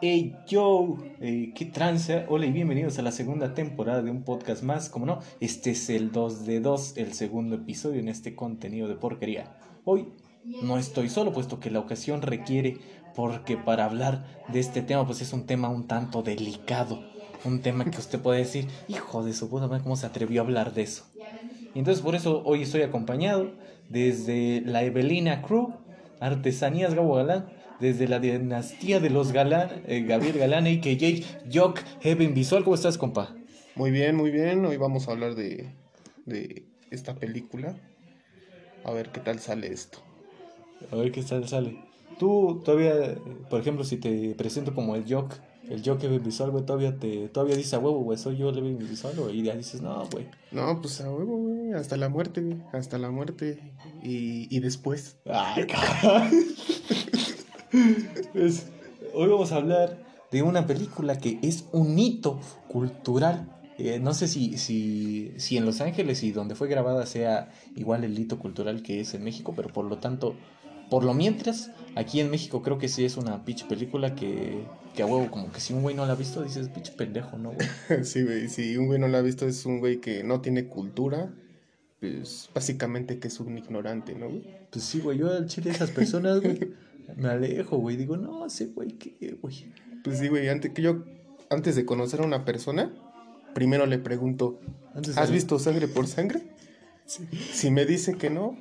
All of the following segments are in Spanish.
Hey yo, eh, qué tranza. Hola y bienvenidos a la segunda temporada de un podcast más. Como no, este es el 2 de 2, el segundo episodio en este contenido de porquería. Hoy no estoy solo, puesto que la ocasión requiere, porque para hablar de este tema, pues es un tema un tanto delicado. Un tema que usted puede decir, hijo de su puta madre, ¿cómo se atrevió a hablar de eso? Y entonces por eso hoy estoy acompañado desde la Evelina Crew, Artesanías Gabo Galán desde la dinastía de los Galán, eh, Gabriel Galán, a.k.a. Jock Heaven Visual. ¿Cómo estás, compa? Muy bien, muy bien. Hoy vamos a hablar de, de esta película. A ver qué tal sale esto. A ver qué tal sale. Tú todavía, por ejemplo, si te presento como el Jock, el Jock Heaven Visual, güey, todavía te todavía dices a huevo, güey, soy yo el Visual, güey, y ya dices, no, güey. No, pues a huevo, güey, hasta la muerte, güey, hasta la muerte. Y, y después. Ay, cabrón. Pues, hoy vamos a hablar de una película que es un hito cultural. Eh, no sé si, si, si en Los Ángeles y donde fue grabada sea igual el hito cultural que es en México, pero por lo tanto, por lo mientras, aquí en México creo que sí es una pitch película que, que a huevo, como que si un güey no la ha visto, dices pitch pendejo, ¿no, güey? sí, güey, si un güey no la ha visto es un güey que no tiene cultura, pues básicamente que es un ignorante, ¿no, güey? Pues sí, güey, yo al chile esas personas, güey. Me alejo, güey. Digo, no, ese güey, ¿qué, güey? Pues sí, güey, antes que yo, antes de conocer a una persona, primero le pregunto, ¿has visto sangre por sangre? Sí. Si me dice que no,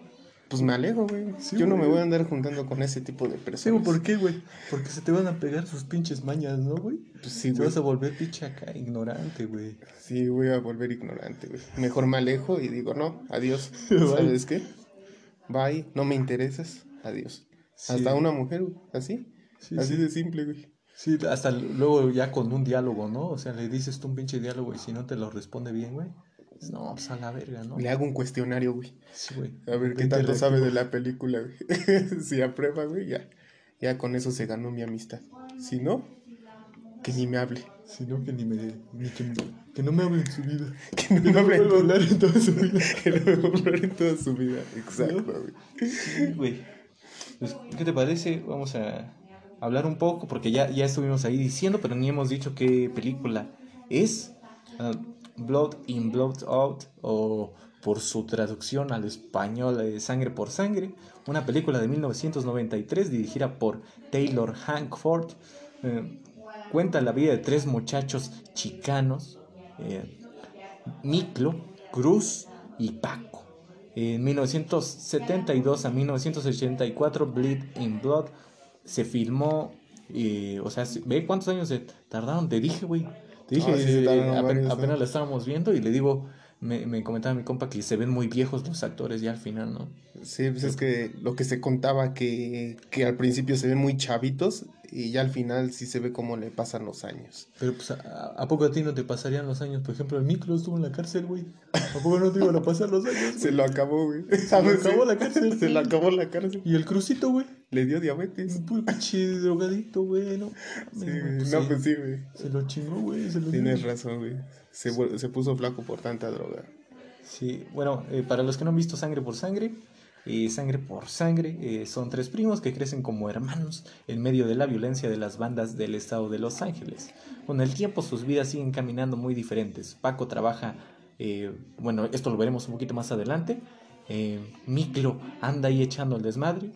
pues me alejo, güey. yo no me voy a andar juntando con ese tipo de personas. Sí, ¿por qué, güey? Porque se te van a pegar sus pinches mañas, ¿no, güey? Pues sí, Te vas a volver pinche acá, ignorante, güey. Sí, voy a volver ignorante, güey. Mejor me alejo y digo, no, adiós. ¿Sabes qué? Bye, no me interesas, adiós. Hasta una mujer, así. así de simple, güey. Sí, hasta luego ya con un diálogo, ¿no? O sea, le dices tú un pinche diálogo y si no te lo responde bien, güey. No, pues a la verga, ¿no? Le hago un cuestionario, güey. Sí, güey. A ver qué tanto sabe de la película, güey. si aprueba, güey, ya. Ya con eso se ganó mi amistad. Si no, que ni me hable. Si no, que ni me. Ni que, que, no me hable en su vida. Que no, me hable en hablar en toda su vida. que no me hablar en toda su vida. Exacto, güey. Sí, güey. Pues, ¿Qué te parece? Vamos a hablar un poco, porque ya, ya estuvimos ahí diciendo, pero ni hemos dicho qué película es. Ah, Blood in, Blood Out, o por su traducción al español, eh, Sangre por Sangre, una película de 1993 dirigida por Taylor Hankford. Eh, cuenta la vida de tres muchachos chicanos, eh, Miklo, Cruz y Paco en 1972 a 1984, Bleed in Blood se filmó. Eh, o sea, ¿ve cuántos años se tardaron? Te dije, güey. Te dije, ah, apenas, la estábamos viendo y le digo, me, me, comentaba mi compa que se ven muy viejos los actores ya al final, ¿no? Sí, pues es que lo que se contaba que, que al principio se ven muy chavitos y ya al final sí se ve cómo le pasan los años. Pero pues, ¿a, poco a ti no te pasarían los años? Por ejemplo, el micro estuvo en la cárcel, güey. ¿A poco no te iban a pasar los años? Se lo acabó, güey. Se lo acabó la cárcel. Se lo acabó la cárcel. ¿Y el crucito, güey? Le dio diabetes. Un pinche drogadito, güey, ¿no? Sí, pues no, pues sí, güey. Se lo chingó, güey. Tienes razón, güey. Se, se puso flaco por tanta droga. Sí, bueno, eh, para los que no han visto Sangre por Sangre, sangre por sangre. Eh, son tres primos que crecen como hermanos en medio de la violencia de las bandas del estado de Los Ángeles. Con el tiempo sus vidas siguen caminando muy diferentes. Paco trabaja, eh, bueno, esto lo veremos un poquito más adelante. Eh, Miklo anda ahí echando el desmadre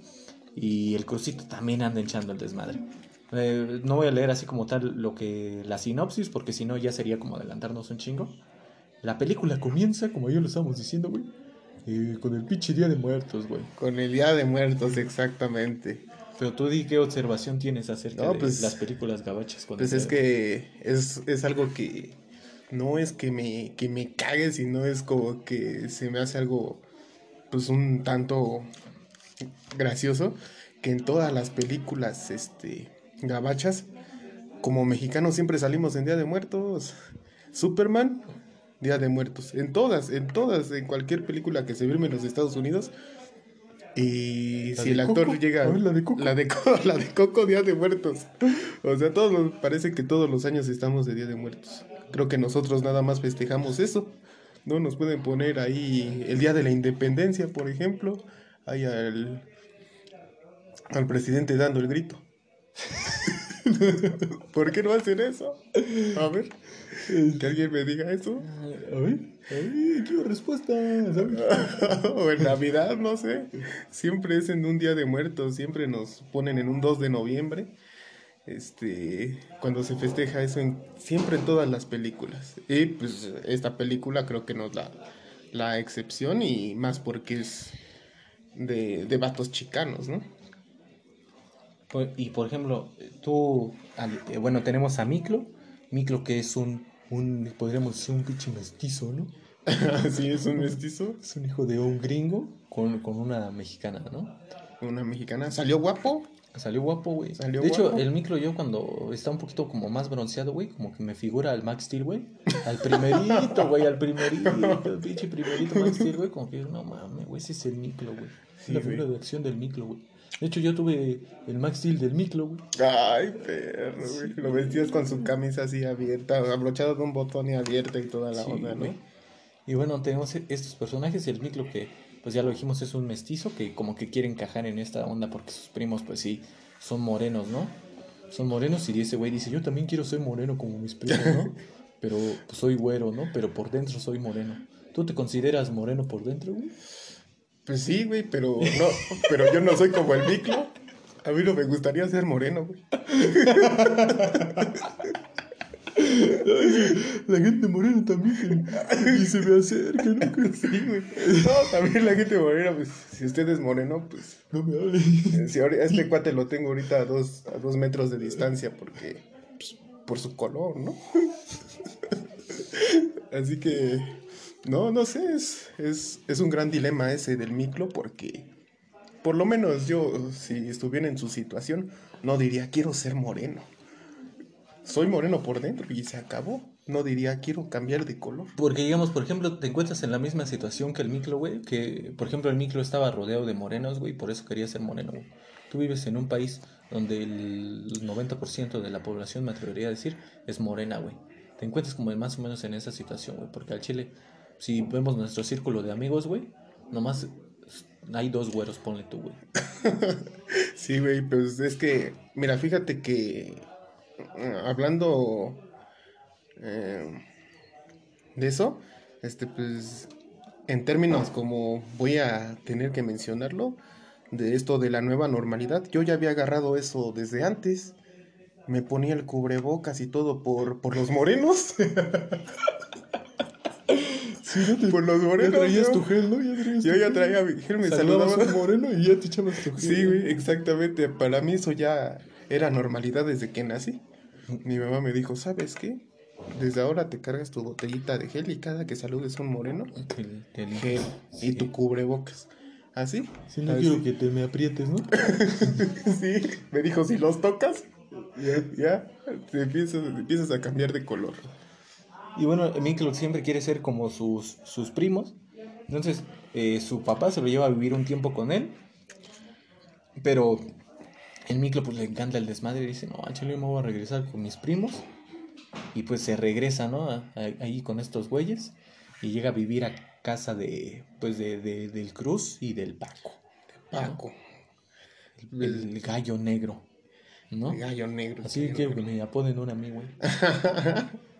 y el Crucito también anda echando el desmadre. no voy a leer así como tal lo que la sinopsis porque si no ya sería como adelantarnos un chingo. La película comienza, como ya lo estamos diciendo, güey, con el pinche Día de Muertos, güey. Con el Día de Muertos, exactamente. Pero tú di qué observación tienes acerca de pues, las películas gabachas. Con pues es que es, es, algo que no es que me, que me cague, sino es como que se me hace algo, pues un tanto gracioso, que en todas las películas este, gabachas, como mexicanos siempre salimos en Día de Muertos. Superman Día de Muertos. En todas, en todas, en cualquier película que se filme en los Estados Unidos. Y si el actor llega. la de Coco. La de, la de Coco, Día de Muertos. O sea, todos parece que todos los años estamos de Día de Muertos. Creo que nosotros nada más festejamos eso. ¿No? Nos pueden poner ahí el Día de la Independencia, por ejemplo. Ahí al, al presidente dando el grito. ¿Por qué no hacen eso? A ver, que alguien me diga eso. A ver, a ver, quiero respuesta. o en Navidad, no sé. Siempre es en un día de muertos, siempre nos ponen en un 2 de noviembre. Este, cuando se festeja eso en, siempre en todas las películas. Y pues esta película creo que nos la, la excepción y más porque es de, de vatos chicanos, ¿no? Y por ejemplo, tú, eh, bueno, tenemos a Miklo, Miklo que es un, un podríamos decir un pinche mestizo, ¿no? sí, es un mestizo. Es un hijo de un gringo con, con una mexicana, ¿no? Una mexicana. ¿Salió guapo? Salió guapo, güey. de hecho, el micro yo cuando está un poquito como más bronceado, güey, como que me figura al Max Steel, güey. Al primerito, güey, al primerito, el pinche primerito Max Steel, güey. Como que, no mames, güey, ese es el micro, güey. la figura de acción del micro, güey. De hecho, yo tuve el Max Steel del micro, güey. Ay, perro, güey. Lo vestías con su camisa así abierta, abrochado de un botón y abierta y toda la onda, ¿no? Y bueno, tenemos estos personajes, el micro que pues ya lo dijimos, es un mestizo que como que quiere encajar en esta onda porque sus primos, pues sí, son morenos, ¿no? Son morenos y ese güey dice, yo también quiero ser moreno como mis primos, ¿no? Pero pues, soy güero, ¿no? Pero por dentro soy moreno. ¿Tú te consideras moreno por dentro, güey? Pues sí, güey, pero no, pero yo no soy como el Miclo. A mí no me gustaría ser moreno, güey. la gente morena también. Y se me acerca, ¿no? Sí, güey. No, también la gente morena, pues, si usted es moreno, pues. No me hable. Si ahora, este cuate lo tengo ahorita a dos, a dos metros de distancia, porque. Pues, por su color, ¿no? Así que. No, no sé, es, es, es un gran dilema ese del micro, porque. Por lo menos yo, si estuviera en su situación, no diría quiero ser moreno soy moreno por dentro y se acabó. No diría, quiero cambiar de color. Porque, digamos, por ejemplo, te encuentras en la misma situación que el micro, güey. Que, por ejemplo, el micro estaba rodeado de morenos, güey, por eso quería ser moreno. Tú vives en un país donde el 90% de la población, me atrevería a decir, es morena, güey. Te encuentras como más o menos en esa situación, güey. Porque al Chile, si vemos nuestro círculo de amigos, güey, nomás hay dos güeros, ponle tú, güey. sí, güey, pues es que, mira, fíjate que hablando eh, de eso, este, pues, en términos como voy a tener que mencionarlo, de esto de la nueva normalidad, yo ya había agarrado eso desde antes. Me ponía el cubrebocas y todo por, por los morenos. por los morenos. Ya traías tu gel, ¿no? Ya yo ya traía mi gel, me saludaba. un moreno y ya te echabas tu gel. Sí, güey, exactamente. Para mí eso ya era normalidad desde que nací. Mi mamá me dijo, ¿sabes qué? Desde ahora te cargas tu botellita de gel y cada que saludes un moreno, gel y tu cubrebocas. ¿Así? Si no quiero que te me aprietes, ¿no? sí, me dijo, si los tocas, ya, ya te empiezas, a cambiar de color. Y bueno, Miklo siempre quiere ser como sus, sus primos. Entonces, eh, su papá se lo lleva a vivir un tiempo con él. Pero el micro pues le encanta el desmadre y dice, no, al chile me voy a regresar con mis primos. Y pues se regresa, ¿no? Ahí con estos güeyes. Y llega a vivir a casa de, pues de, del Cruz y del Paco. Paco. El, gallo negro. ¿No? El gallo negro. Así que me apoden un amigo,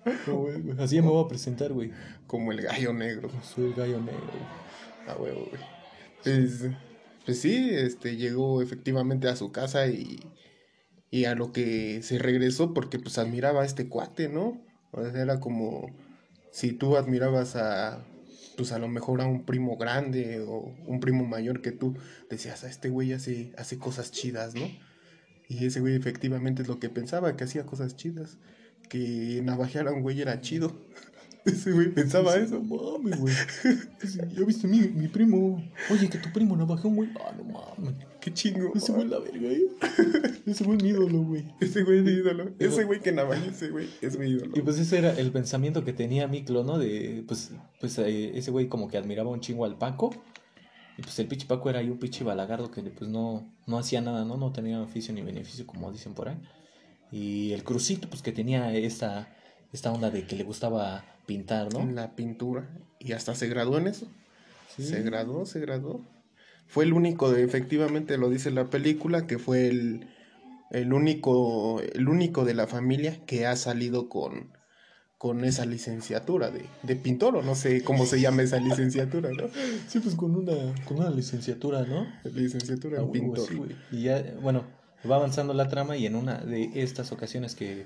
Así me voy a presentar, güey. Como el gallo negro. Soy el gallo negro. Ah, huevo, güey. Pues, pues sí, este, llegó efectivamente a su casa y, y a lo que se regresó porque pues admiraba a este cuate, ¿no? O sea, era como si tú admirabas a, pues a lo mejor a un primo grande o un primo mayor que tú, decías, a este güey hace, hace cosas chidas, ¿no? Y ese güey efectivamente es lo que pensaba, que hacía cosas chidas, que navajear a un güey era chido. Ese güey pensaba eso. mames, güey. Ya viste mi, mi primo. Oye, que tu primo navajó un güey. Ah, no mames. Qué chingo. Ese güey la verga, ¿eh? Ese güey es mi ídolo, güey. Ese güey es mi ídolo. Ese güey que navaja, ese güey es mi ídolo. Y pues ese era el pensamiento que tenía Miklo, ¿no? De, pues, pues eh, ese güey como que admiraba un chingo al Paco. Y pues el pinche Paco era ahí un pinche balagardo que pues no, no hacía nada, ¿no? No tenía oficio ni beneficio, como dicen por ahí. Y el Crucito, pues que tenía esta, esta onda de que le gustaba pintar, ¿no? En la pintura. Y hasta se graduó en eso. Se graduó, se graduó. Fue el único, de, efectivamente lo dice la película, que fue el el único, el único de la familia que ha salido con, con esa licenciatura de, de pintor, o no sé cómo se llama esa licenciatura, ¿no? Sí, pues con una, con una licenciatura, ¿no? Licenciatura en Ah, pintor. sí, y ya, bueno, va avanzando la trama y en una de estas ocasiones que,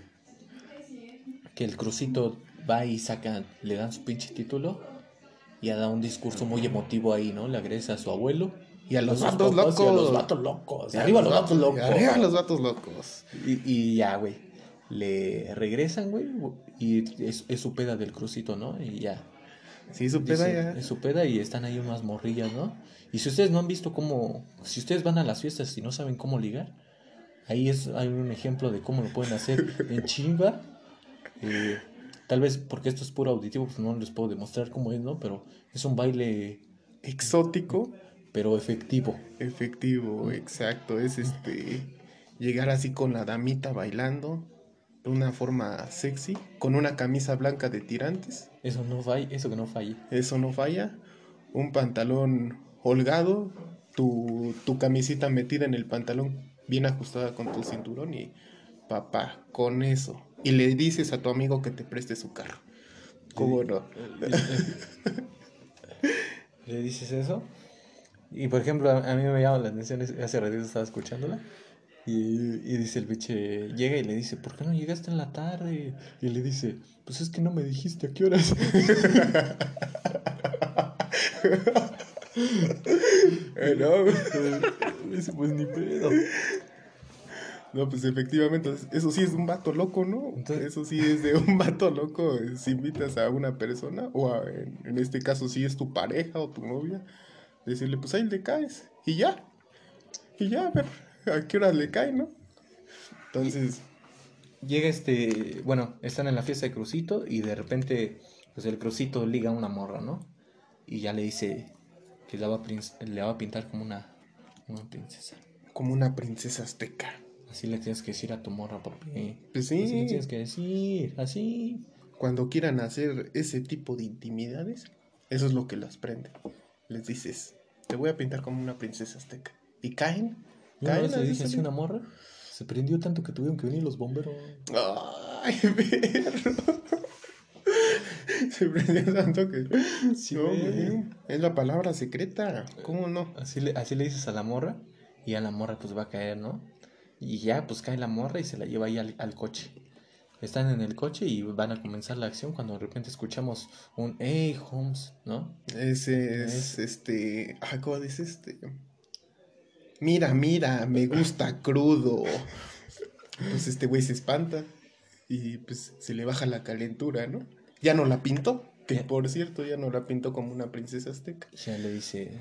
que el crucito va y saca, le dan su pinche título y da un discurso muy emotivo ahí, ¿no? Le agresa a su abuelo. Y a los sus vatos papás y a los locos. vatos locos. y arriba los vatos locos. Arriba los vatos locos. Y, y ya, güey. Le regresan, güey. Y es, es su peda del crucito, ¿no? Y ya. Sí, su peda Dice, ya. Es su peda y están ahí unas morrillas, ¿no? Y si ustedes no han visto cómo. Si ustedes van a las fiestas y no saben cómo ligar, ahí es, hay un ejemplo de cómo lo pueden hacer en chinga. Eh, tal vez porque esto es puro auditivo, pues no les puedo demostrar cómo es, ¿no? Pero es un baile, Exótico, pero efectivo. efectivo, exacto. Es este. Llegar así con la damita bailando. De una forma sexy. Con una camisa blanca de tirantes. Eso no falla, eso que no falle. Eso no falla. Un pantalón holgado. Tu, tu camisita metida en el pantalón. Bien ajustada con tu cinturón. Y papá, con eso. Y le dices a tu amigo que te preste su carro. ¿Cómo no? Le dices eso. Y por ejemplo, a, a mí me llama la atención, hace ratito estaba escuchándola. Y, y dice el biche, llega y le dice, ¿por qué no llegaste en la tarde? Y le dice, pues es que no me dijiste a qué horas. Eh, no. pues ni pedo. No, pues efectivamente, eso sí es un vato loco, ¿no? Entonces- eso sí es de un vato loco. eh, Si invitas a una persona, o a- en, en este caso, si es tu pareja o tu novia, decirle, pues ahí le caes. Y ya. Y ya, a ver, a qué hora le cae, ¿no? Entonces, Llega este, bueno, están en la fiesta de Crucito y de repente, pues el Crucito liga a una morra, ¿no? Y ya le dice que la va le va a pintar como una, una princesa. como una princesa azteca. Así le tienes que decir a tu morra, papi. Pues Así le sí, tienes que decir, así. cuando quieran hacer ese tipo de intimidades, eso es lo que las prende. Les dices, te voy a pintar como una princesa azteca. Y caen. Caen le dije así una morra, se prendió tanto que tuvieron que venir los bomberos. Ay, perro. Se prendió tanto que. Sí, no, güey. Es la palabra secreta. ¿Cómo no? Así le, así le dices a la morra y a la morra pues va a caer, ¿no? Y ya pues cae la morra y se la lleva ahí al, al coche. Están en el coche y van a comenzar la acción cuando de repente escuchamos un Hey Holmes, ¿no? Ese es este. Ah, ¿cómo dice este? Mira, mira, me gusta crudo. Pues este güey se espanta. Y pues se le baja la calentura, ¿no? Ya no la pintó. Que por cierto, ya no la pintó como una princesa azteca. Ya le dice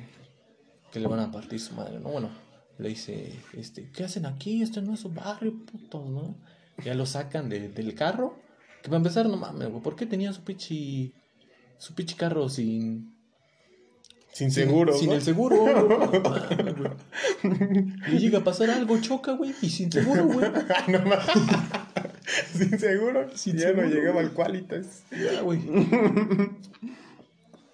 que le van a partir su madre, ¿no? Bueno, le dice, este, ¿qué hacen aquí? Este no es su barrio, putos, ¿no? Ya lo sacan de- del carro. Que para empezar, no mames, güey, ¿por qué tenía su pichi, su pichi carro sin, Sin seguro. Sin ¿no? el seguro. Güey. Le llega a pasar algo, choca, güey, y sin seguro, güey. No mames. Sin seguro. Sin ya no llegaba al Qualitas. Ya, güey.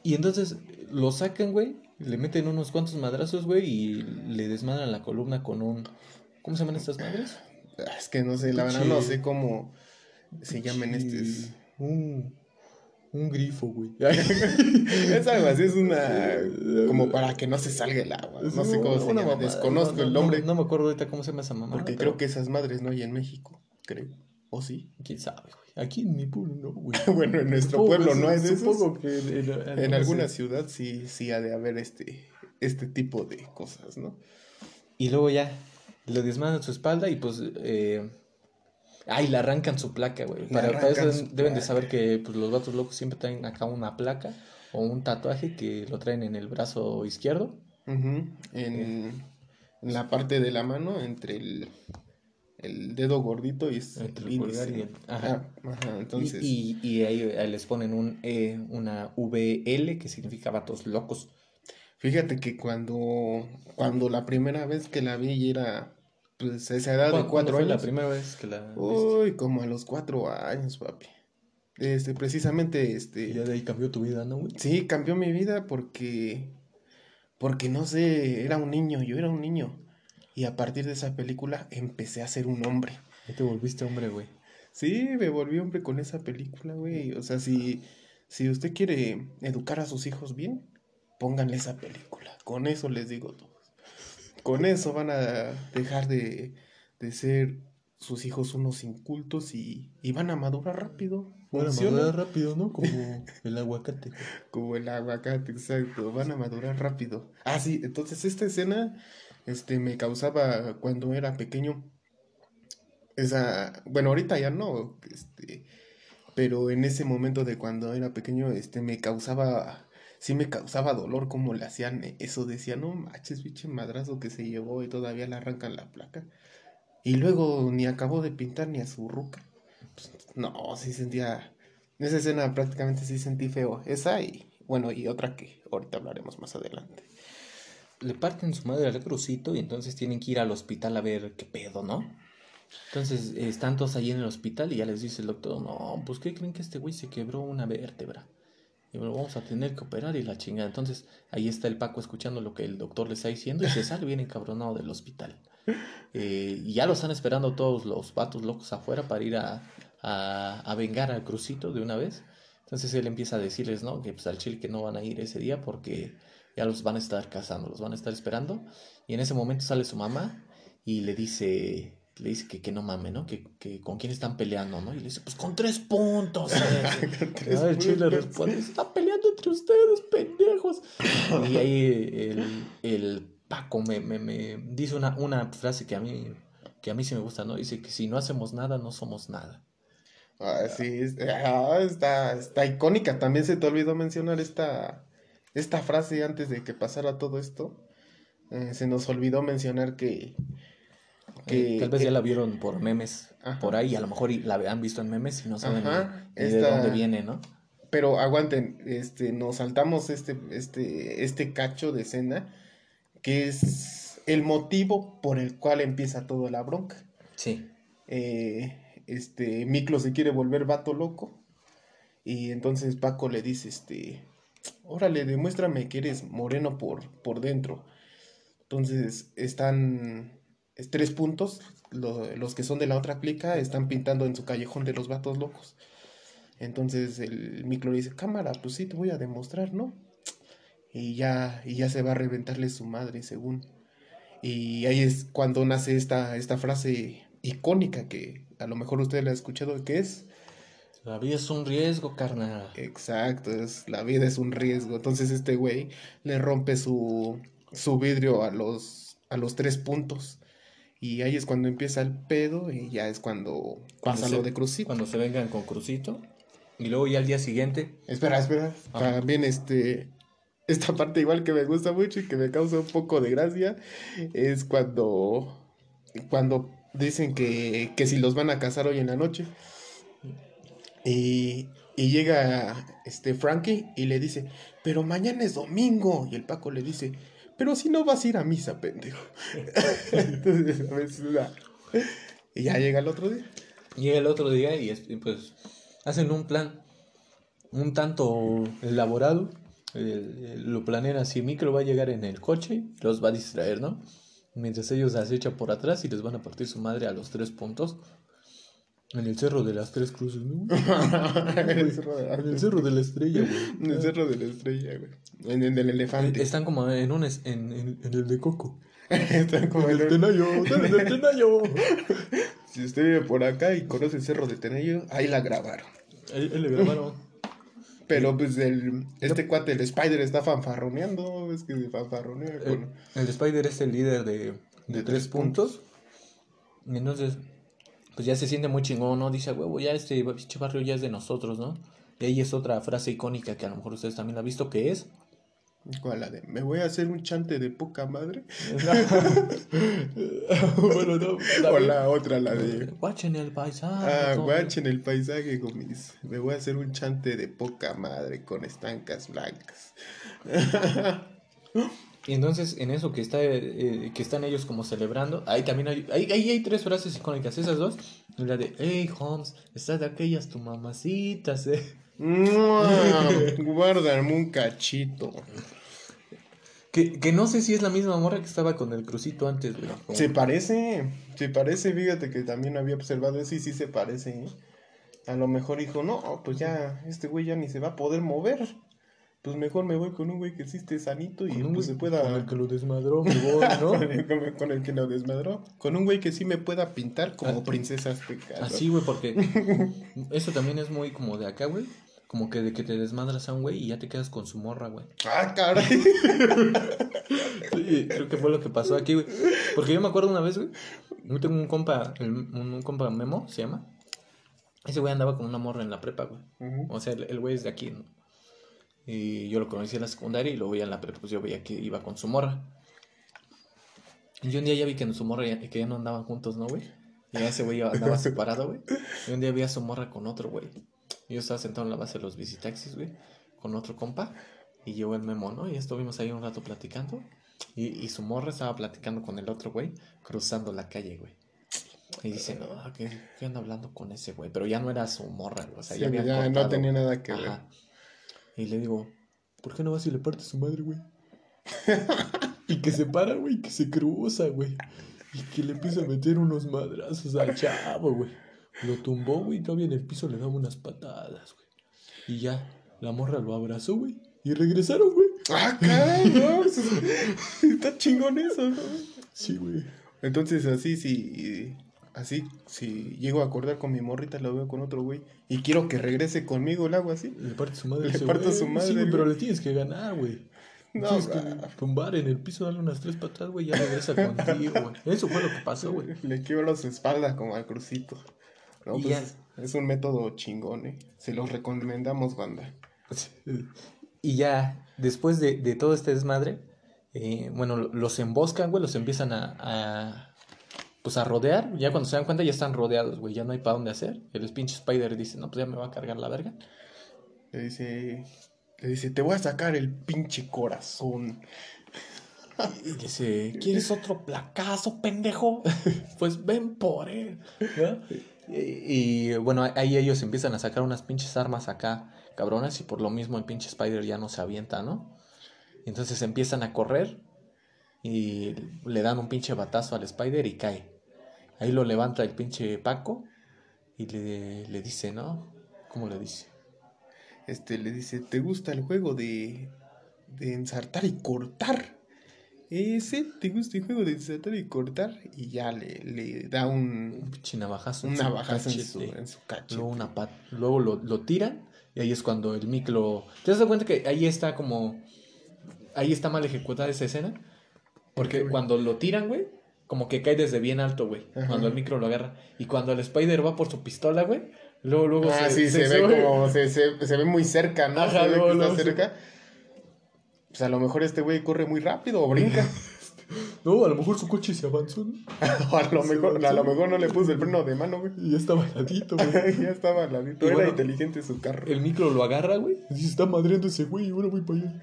Y entonces lo sacan, güey, le meten unos cuantos madrazos, güey, y le desmadran la columna con un... ¿Cómo se llaman estas madres? Ah, Es que no sé, la verdad no sé cómo se llaman estos. Un, un grifo, güey. Es algo así, es una. Como para que no se salga el agua. No sé cómo se llama. Desconozco no, no, el nombre. No, no me acuerdo ahorita cómo se llama esa mamá. porque creo que esas madres no hay en México, creo. ¿O sí? ¿Quién sabe, güey? Aquí en mi pueblo no, güey. bueno, en nuestro Supongo pueblo no de esos. Supongo que en, en- En alguna ciudad sí, sí ha de haber este, este tipo de cosas, ¿no? Y luego ya le desmadan su espalda y pues. Eh... Ay, le arrancan su placa, güey. Para, para eso deben de saber que pues, los vatos locos siempre traen acá una placa o un tatuaje que lo traen en el brazo izquierdo. En, en la parte de la mano, entre el, el dedo gordito y es Entre el índice. y el- ajá. Ah, ajá, entonces. Y, y, y ahí, ahí les ponen un E, una VL que significa vatos locos. Fíjate que cuando, cuando la primera vez que la vi y era pues esa edad de ¿Cuándo- cuándo cuatro fue la años. primera vez que la viste? Uy, como a los cuatro años, papi. Este, precisamente, Y este, ya de ahí cambió tu vida, ¿no, güey? sí, cambió mi vida porque, porque no sé, era un niño, yo era un niño. Y a partir de esa película empecé a ser un hombre. Ya te volviste hombre, güey. Sí, me volví hombre con esa película, güey. O sea, si, si usted quiere educar a sus hijos bien, pónganle esa película. Con eso les digo todo. Con eso van a dejar de, de ser sus hijos unos incultos y, y van a madurar rápido. Van a madurar rápido, ¿no? Como el aguacate. Como el aguacate, exacto. Van a madurar rápido. Ah, sí, entonces esta escena este, me causaba cuando era pequeño. Esa, bueno, ahorita ya no, este, pero en ese momento de cuando era pequeño, este, me causaba, sí me causaba dolor como le hacían eso. Decía, no manches, pinche madrazo que se llevó y todavía le arrancan la placa. Y luego ni acabó de pintar ni a su ruca. Pues, no, sí sentía, en esa escena prácticamente sí sentí feo. Esa y, bueno, y otra que ahorita hablaremos más adelante. Le parten su madre al crucito y entonces tienen que ir al hospital a ver qué pedo, ¿no? Entonces eh, están todos ahí en el hospital y ya les dice el doctor, no, pues ¿qué creen que este güey se quebró una vértebra? Y lo vamos a tener que operar y la chingada. Entonces ahí está el Paco escuchando lo que el doctor le está diciendo y se sale bien encabronado del hospital. Eh, y ya lo están esperando todos los vatos locos afuera para ir a, a, a vengar al crucito de una vez. Entonces él empieza a decirles, ¿no? Que pues al chile que no van a ir ese día porque ya los van a estar cazando, los van a estar esperando. Y en ese momento sale su mamá y le dice, le dice que, que no mame, ¿no? Que, que con quién están peleando, ¿no? Y le dice, pues con tres puntos. eh". Con tres el chile responde, "Se están peleando entre ustedes, pendejos. Y ahí el, el Paco me, me, me dice una, una frase que a mí que a mí sí me gusta, ¿no? Dice que si no hacemos nada, no somos nada. Ah, sí, ah, está, está icónica. También se te olvidó mencionar esta, esta frase antes de que pasara todo esto. Eh, se nos olvidó mencionar que, que- Eh, tal vez que- ya la vieron por memes Ajá. por ahí, a lo mejor la han visto en memes y no saben Ajá, ni- ni de dónde viene, ¿no? Pero aguanten, este, nos saltamos este, este, este cacho de escena, que es el motivo por el cual empieza toda la bronca. Sí. Eh, este, Miklo se quiere volver vato loco. Y entonces Paco le dice, este, órale, demuéstrame que eres moreno por, por dentro. Entonces están es tres puntos, lo- los que son de la otra clica están pintando en su callejón de los vatos locos. Entonces el le dice, cámara, pues sí, te voy a demostrar, ¿no? Y ya, y ya se va a reventarle su madre, según. Y ahí es cuando nace esta, esta frase icónica que a lo mejor usted la ha escuchado, que es, La vida es un riesgo, carnal. exacto, es, la vida es un riesgo. Entonces este güey le rompe su, su vidrio a los, a los tres puntos. Y ahí es cuando empieza el pedo y ya es cuando Cuando pasa se- lo de Crucito. Cuando se vengan con Crucito. Y luego ya al día siguiente. Espera, espera. Ajá. También este. Esta parte igual que me gusta mucho y que me causa un poco de gracia es cuando. Cuando dicen que, que si los van a casar hoy en la noche. Y, y llega este Frankie y le dice, pero mañana es domingo. Y el Paco le dice, pero si no vas a ir a misa, pendejo. Entonces, a veces, Y ya llega el otro día. Llega el otro día y es- pues hacen un plan un tanto elaborado. El- el- lo planean así. Micro va a llegar en el coche los va a distraer, ¿no? Mientras ellos acechan por atrás y les van a partir su madre a los tres puntos. En el cerro de las tres cruces, ¿no? En el cerro de- En el cerro de la estrella, güey. En el cerro de la estrella, güey. En el del elefante. Están como en un es- en, en- en el de Coco. Están como en El el- Tenayo, dale del Tenayo. Si usted vive por acá y conoce el cerro de Tenello, ahí la grabaron. Ahí, ahí le grabaron. Pero pues el, este cuate, el Spider, está fanfarroneando. Es que fanfarronea El, con... el Spider es el líder de, de, De tres tres puntos. Y entonces, pues ya se siente muy chingón, ¿no? Dice, huevo, ya este pinche barrio ya es de nosotros, ¿no? Y ahí es otra frase icónica que a lo mejor ustedes también la han visto, que es... ¿Cuál la de? Me voy a hacer un chante de poca madre. bueno, no. O la otra, la de... Guachen el paisaje. Ah, guachen el paisaje, gomis. Me voy a hacer un chante de poca madre con estancas blancas. Y entonces, en eso que está eh, que están ellos como celebrando, ahí también hay, ahí, ahí hay tres frases icónicas, esas dos. Y La de, hey Holmes, está de aquellas tu mamacitas, eh. ¡Mua! Guárdame un cachito. Que, que no sé si es la misma morra que estaba con el crucito antes, güey. Como- Se parece, se parece, fíjate que también había observado eso y sí se parece. ¿eh? A lo mejor dijo, no, pues ya, este güey ya ni se va a poder mover. Pues mejor me voy con un güey que existe sanito y pues se pueda... Con el que lo desmadró, me voy, ¿no? con, el, con- con el que lo desmadró. Con un güey que sí me pueda pintar como Ah, princesa azteca. Así, güey, porque eso también es muy como de acá, güey. Como que de que te desmadras a un güey y ya te quedas con su morra, güey. Ah, caray. Sí, creo que fue lo que pasó aquí, güey. Porque yo me acuerdo una vez, güey. Yo tengo un compa, el- un, un compa Memo, se llama. Ese güey andaba con una morra en la prepa, güey. O sea, el, el güey es de aquí, ¿no? Y yo lo conocí en la secundaria y lo veía en la prepa, pues yo veía que iba con su morra. Y yo un día ya vi que en su morra ya, que ya no andaban juntos, ¿no, güey? Y ese güey andaba separado, güey. Y un día vi a su morra con otro, güey. Y yo estaba sentado en la base de los visitaxis, güey, con otro compa. Y llegó el memo, ¿no? Y estuvimos ahí un rato platicando. Y, y su morra estaba platicando con el otro güey, cruzando la calle, güey. Y dice, no, ¿qué, qué anda hablando con ese güey? Pero ya no era su morra, güey. O sea, Sí, ya no tenía nada que ver. Ajá. Y le digo, ¿por qué no vas y le partes su madre, güey? y que se para, güey, que se cruza, güey. Y que le empieza a meter unos madrazos al chavo, güey. Lo tumbó, güey, y todavía en el piso le daba unas patadas, güey. Y ya, la morra lo abrazó, güey. Y regresaron, güey. Ah, caray, no, eso es- está chingón eso, ¿no? Sí, güey. Entonces, así, si. Así, si llego a acordar con mi morrita, la veo con otro güey. Y quiero que regrese conmigo, le hago así. Le parte su madre. Le parto su madre, Sí, güey, pero le tienes que ganar, güey. No, tienes que tumbar en el piso, darle unas tres patadas, güey, ya regresa contigo, güey. Eso fue lo que pasó, güey. Le quiebro su espalda como al crucito. No, Y pues, es un método chingón, ¿eh? Se los recomendamos, banda. Y ya, después de, de todo este desmadre, eh, bueno, lo- los emboscan, güey, los empiezan a, a, pues a rodear. Ya cuando se dan cuenta ya están rodeados, güey, ya no hay para dónde hacer. El pinche Spider dice, no, pues ya me va a cargar la verga. Le dice. Le dice, te voy a sacar el pinche corazón. Y dice, ¿quieres otro placazo, pendejo? pues ven por él. ¿no? Y, y, bueno, ahí ellos empiezan a sacar unas pinches armas acá, cabronas, y por lo mismo el pinche Spider ya no se avienta, ¿no? Y entonces empiezan a correr y le dan un pinche batazo al Spider y cae. Ahí lo levanta el pinche Paco y le, le dice, ¿no? ¿Cómo le dice? Este, le dice, ¿te gusta el juego de. de ensartar y cortar? Ese, ¿te gusta el juego de ensartar y cortar? Y ya le, le da Un un. pinche navajazo. en Un su navajazo en su, en su cachete. Luego, una pat- luego lo, lo tiran y ahí es cuando el micro... ¿Te das cuenta que ahí está como... Ahí está mal ejecutada esa escena? Porque cuando lo tiran, güey, como que cae desde bien alto, güey. Cuando el micro lo agarra. Y cuando el Spider va por su pistola, güey, luego, luego Ah, sí, se, ve sube. como. Se, se, se ve muy cerca, ¿no? Ajá, se ve luego, que está luego se- cerca. Pues a lo mejor este güey corre muy rápido o brinca. No, a lo mejor su coche se avanzó, ¿no? a lo Se mejor, a lo mejor no le puso el freno de mano, güey. Y ya estaba heladito, güey. ya estaba ladito. Era bueno, inteligente su carro. El micro lo agarra, güey. Y dice, está madreando ese güey y ahora voy para allá.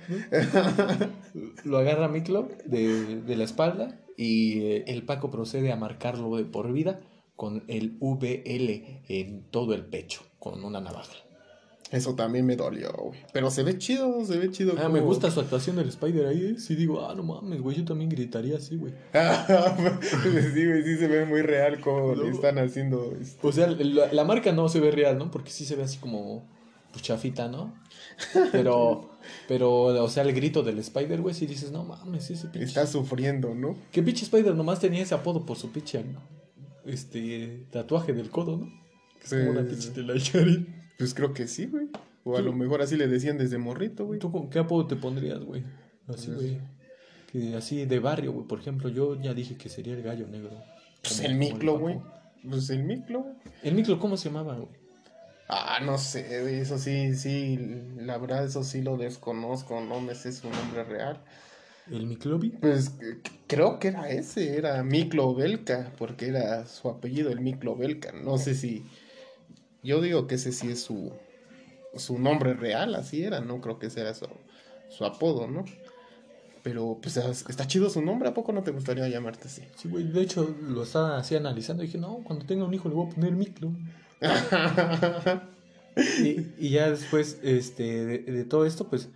¿no? lo agarra Miclo de, de la espalda y eh, el Paco procede a marcarlo de por vida con el VL en todo el pecho, con una navaja. Eso también me dolió, güey. Pero se ve chido, se ve chido. Ah, como- me gusta su actuación del Spider ahí, ¿eh? Sí digo, ah, no mames, güey, yo también gritaría así, güey. sí, güey, sí se ve muy real como le están haciendo. este, O sea, la, la marca no se ve real, ¿no? Porque sí se ve así como pues, chafita, ¿no? Pero, pero, o sea, el grito del Spider, güey, si dices, no mames, ese pinche... Está sufriendo, ¿no? Que pinche Spider nomás tenía ese apodo por su pinche este tatuaje del codo, ¿no? Que es Sí, como una sí, pinche sí. telaraña. Pues creo que sí, güey. O a Tú- lo mejor así le decían desde morrito, güey. ¿Tú con qué apodo te pondrías, güey? Así, Pues, güey. Que así de barrio, güey. Por ejemplo, yo ya dije que sería el gallo negro. Pues el miclo, güey. Pues el miclo, güey. ¿El miclo cómo se llamaba, güey? Ah, no sé, güey, eso sí, sí, la verdad eso sí lo desconozco, no me sé su nombre real. ¿El miclobi? Pues creo que era ese, era Miklo Belka, porque era su apellido, el Miklo Belka. No sé si, yo digo que ese sí es su, su nombre real, así era, no creo que ese era su, su apodo, ¿no? Pero pues es- está chido su nombre, ¿a poco no te gustaría llamarte así? Sí, güey. De hecho, lo estaba así analizando. Y dije, no, cuando tenga un hijo le voy a poner miclo. Y, y ya después, este, de, de todo esto, pues,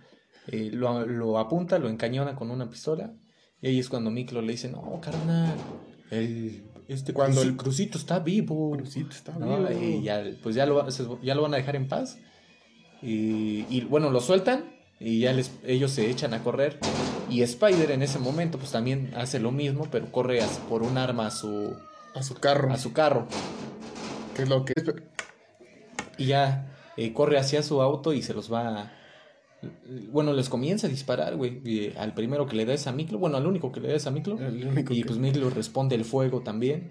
eh, lo, lo apunta, lo encañona con una pistola. Y ahí es cuando Miklo le dice, no, carnal, el, este Cuando el- crucito está vivo. Crucito está ¿no? vivo. Y ya, pues ya lo, ya lo van a dejar en paz. Y, y, bueno, lo sueltan y ya les, ellos se echan a correr. Y Spider en ese momento pues también hace lo mismo, pero corre as- por un arma a su, A su carro. a su carro. Que es lo que Y ya eh, corre hacia su auto y se los va a... Bueno, les comienza a disparar, güey. y Al primero que le da es a Miklo. Bueno, al único que le da es a Miklo. Y que pues Miklo responde el fuego también.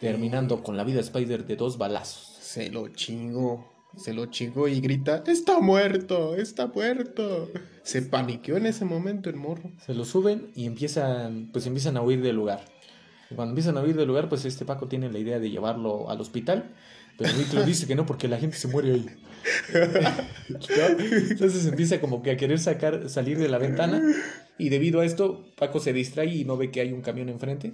Terminando con la vida de Spider de dos balazos. se lo chingó. Se lo chingó y grita, está muerto, está muerto. Se paniqueó en ese momento el morro. Se lo suben y empiezan, pues empiezan a huir del lugar. Y cuando empiezan a huir del lugar, pues este Paco tiene la idea de llevarlo al hospital. Pero Miklo dice que no porque la gente se muere ahí. ¿No? Entonces empieza como que a querer sacar, salir de la ventana. Y debido a esto, Paco se distrae y no ve que hay un camión enfrente.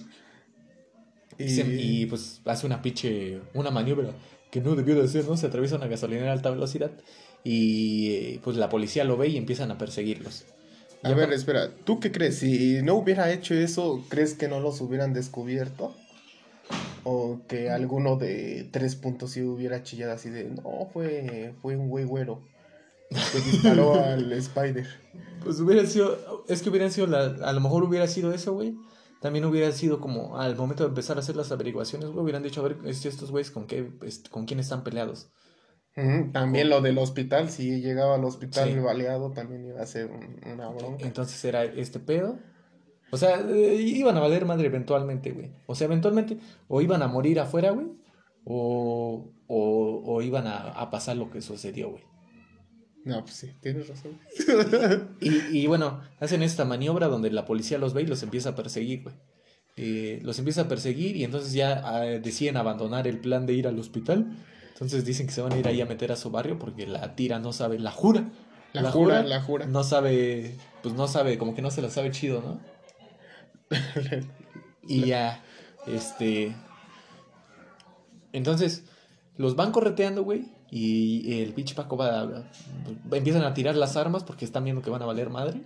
Y, se- y, pues hace una pinche, una maniobra que no debió de hacer, ¿no? Se atraviesa una gasolinera a alta velocidad. Y eh, pues la policía lo ve y empiezan a perseguirlos. A Ya ver, espera, ¿tú qué crees? Si no hubiera hecho eso, ¿crees que no los hubieran descubierto? ¿O que alguno de tres puntos sí hubiera chillado así de, no, fue, fue un güey güero que disparó al Spider? Pues hubiera sido, es que hubieran sido, la, a lo mejor hubiera sido eso, güey. También hubiera sido como al momento de empezar a hacer las averiguaciones, güey, hubieran dicho, a ver, estos güeyes con qué, con quién están peleados. También lo del hospital, si llegaba al hospital Sí. baleado, también iba a ser un- una bronca. Entonces era este pedo. O sea, eh, iban a valer madre eventualmente, güey. O sea, eventualmente o iban a morir afuera, güey, o, o, o iban a, a pasar lo que sucedió, güey. No, pues sí, tienes razón. Y, y bueno, hacen esta maniobra donde la policía los ve y los empieza a perseguir, güey. Eh, los empieza a perseguir y entonces ya ah, deciden abandonar el plan de ir al hospital. Entonces dicen que se van a ir ahí a meter a su barrio porque la tira no sabe, la jura. La jura, la jura. No sabe, pues no sabe, como que no se la sabe chido, ¿no? Y ya, este... Entonces, los van correteando, güey. Y el pinche Paco va, va- Empiezan a tirar las armas porque están viendo que van a valer madre.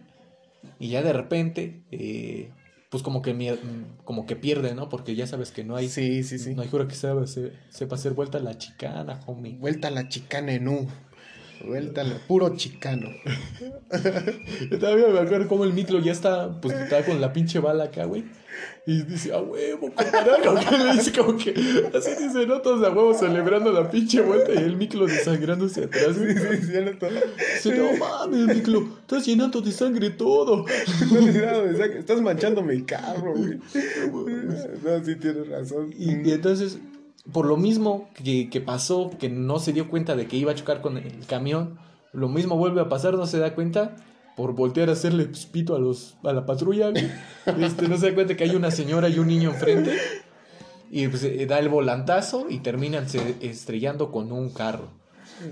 Y ya de repente, eh, pues como que, como que pierde, ¿no? Porque ya sabes que no hay... Sí, sí, sí. No hay jura que sepa, se- sepa hacer vuelta a la chicana, homie. Vuelta a la chicana en U. Vuelta a la puro chicano. Yo todavía me acuerdo cómo el micro ya está, pues está con la pinche bala acá, güey. Y dice, a huevo, que le dice como que, así dice, ¿no? Todos a huevo celebrando la pinche vuelta y el micro desangrándose atrás, güey. Sí, sí, cierto. Dice, no mames, micro, estás llenando de sangre todo. No, no, Estás manchando mi carro, güey. No, sí tienes razón. Y, y entonces, por lo mismo que, que pasó, que no se dio cuenta de que iba a chocar con el camión, lo mismo vuelve a pasar, no se da cuenta por voltear a hacerle pito a los a la patrulla. Este, no se da cuenta que hay una señora y un niño enfrente. Y pues eh, da el volantazo y terminan se- estrellando con un carro.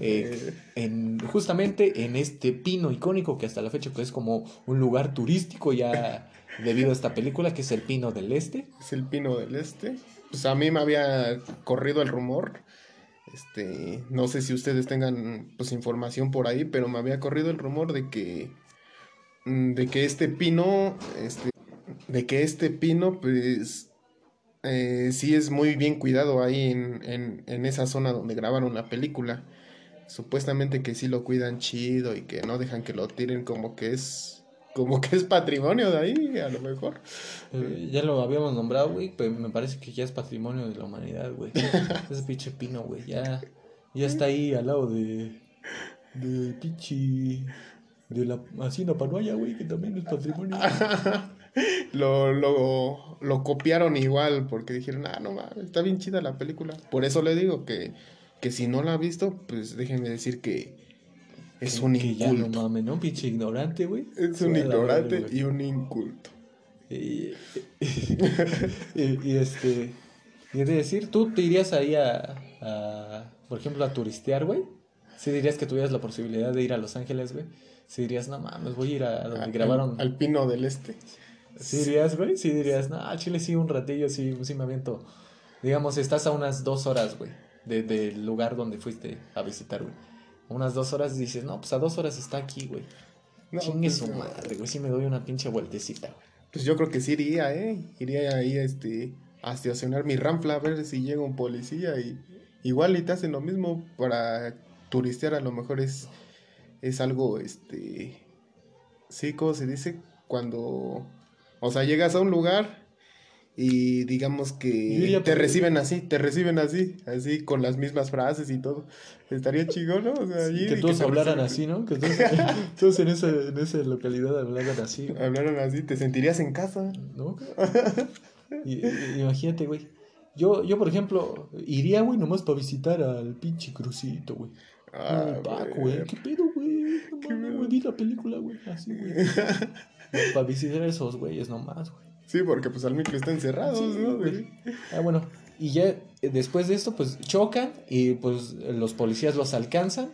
Eh, en, justamente en este pino icónico que hasta la fecha pues, es como un lugar turístico ya debido a esta película que es el Pino del Este. Es el pino del este. Pues a mí me había corrido el rumor. Este, no sé si ustedes tengan pues información por ahí, pero me había corrido el rumor de que mm, de que este pino, este, de que este pino, pues eh, sí es muy bien cuidado ahí en, en, en esa zona donde grabaron la película. Supuestamente que sí lo cuidan chido y que no dejan que lo tiren como que es como que es patrimonio de ahí, a lo mejor. Eh, ya lo habíamos nombrado, güey, pero me parece que ya es patrimonio de la humanidad, güey. Ese pinche pino, güey, ya, ya está ahí al lado de, de pinche, de la hacienda Panuaya, güey, que también es patrimonio. lo, lo, lo copiaron igual porque dijeron, ah, no mames, está bien chida la película. Por eso le digo que, que si no la ha visto, pues déjenme decir que es un que ya no inculto. mames, ¿no? Pinche ignorante, güey. Es un ignorante y un inculto. Y, y, y este, y de decir, ¿tú te irías ahí a, a, por ejemplo, a turistear, güey? ¿Sí dirías que tuvieras la posibilidad de ir a Los Ángeles, güey? ¿Sí dirías, no mames, voy a ir a donde grabaron? Al, pino del este. ¿Sí dirías, güey? Sí dirías, no, a Chile sí, un ratillo, sí, sí me aviento. Digamos, estás a unas dos horas, güey, de- del lugar donde fuiste a visitar, güey. Unas dos horas dices, no, pues a dos horas está aquí, güey. No, Chingue pues, su madre, güey. Sí me doy una pinche vueltecita, güey. Pues yo creo que sí iría, ¿eh? Iría ahí este, a estacionar mi ranfla a ver si llega un policía y igual y te hacen lo mismo para turistear, a lo mejor es, es algo, este, sí, ¿cómo se dice? Cuando, o sea, llegas a un lugar y digamos que te reciben así, te reciben así, así con las mismas frases y todo. Estaría chingón, ¿no? O sea, allí que todos hablaran reciben- así, ¿no? Que todos, todos en, esa, en esa localidad hablaran así, güey, Hablaran así, te sentirías en casa. ¿no? Y- y- imagínate, güey. Yo, yo, por ejemplo, iría, güey, nomás para visitar al pinche crucito, güey. Ah, Paco, güey. ¿Qué pedo, güey? No Qué mames, güey. Vi la película, güey. Así, güey. para visitar a esos güeyes nomás, güey. Sí, porque pues al micro está encerrado, Sí, ¿no? güey. Ah, bueno. Y ya eh, después de esto, pues chocan y pues los policías los alcanzan.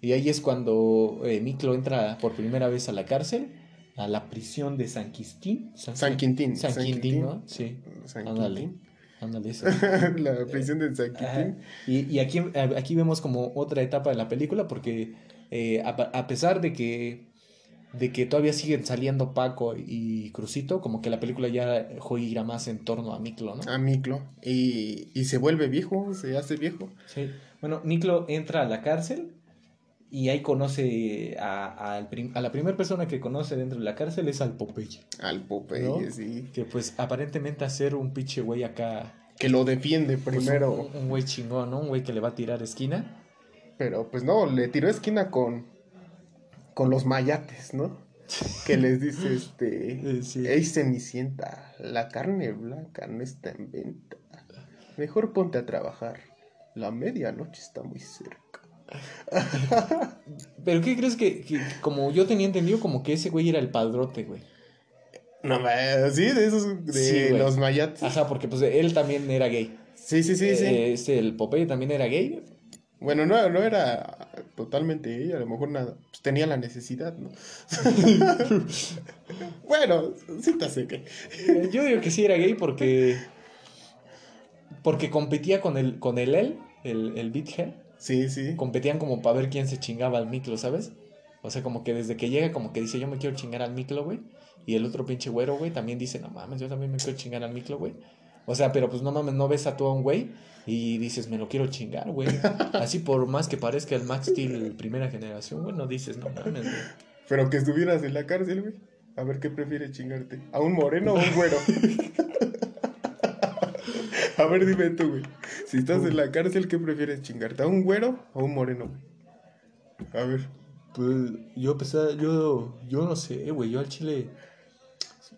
Y ahí es cuando eh, Miklo entra por primera vez a la cárcel, a la prisión de San Quintín. San Quintín. San San Quintín, Quintín. ¿no? Sí. San Ándale. Quintín. Ándale, eso. la prisión de San. Quintín. Y, y aquí, aquí vemos como otra etapa de la película porque eh, a, a pesar de que, de que todavía siguen saliendo Paco y Crucito, como que la película ya gira más en torno a Miklo, ¿no? A Miklo. Y, y se vuelve viejo, se hace viejo. Sí. Bueno, Miklo entra a la cárcel y ahí conoce a, prim- a la primera persona que conoce dentro de la cárcel es al Popeye. Al Popeye, ¿No? sí. Que pues aparentemente hacer un pinche güey acá. Que lo defiende pues, primero. un, un güey chingón, ¿no? Un güey que le va a tirar esquina. Pero pues no, le tiró esquina con, con los mayates, ¿no? Que les dice este. Sí. Ey, Cenicienta, la carne blanca no está en venta. Mejor ponte a trabajar. La medianoche está muy cerca. Pero ¿qué crees que, que como yo tenía entendido, como que ese güey era el padrote, güey? No, sí, de esos, de Sí, los mayates. Ajá, porque pues él también era gay. Sí, sí, sí, sí. Eh, Este, el Popeye también era gay. Bueno, no, no era totalmente ella, a lo mejor nada, pues tenía la necesidad, ¿no? bueno, sí te sé que. Eh, Yo digo que sí era gay porque. Porque competía con el, con el él, el, el. Sí, sí. Competían como para ver quién se chingaba al Miklo, ¿sabes? O sea, como que desde que llega, como que dice, yo me quiero chingar al Miklo, güey. Y el otro pinche güero, güey, también dice, no mames, yo también me quiero chingar al Miklo, güey. O sea, pero pues no mames, no ves a tú a un güey y dices, me lo quiero chingar, güey. Así por más que parezca el Max Steel primera generación, güey, no dices, no mames, güey. Pero que estuvieras en la cárcel, güey. A ver qué prefieres chingarte. ¿A un moreno o a un güero? a ver, dime tú, güey. Si estás en la cárcel, ¿qué prefieres chingarte? ¿A un güero o a un moreno, güey? A ver. Pues yo pensaba, yo, yo no sé, güey, yo al chile,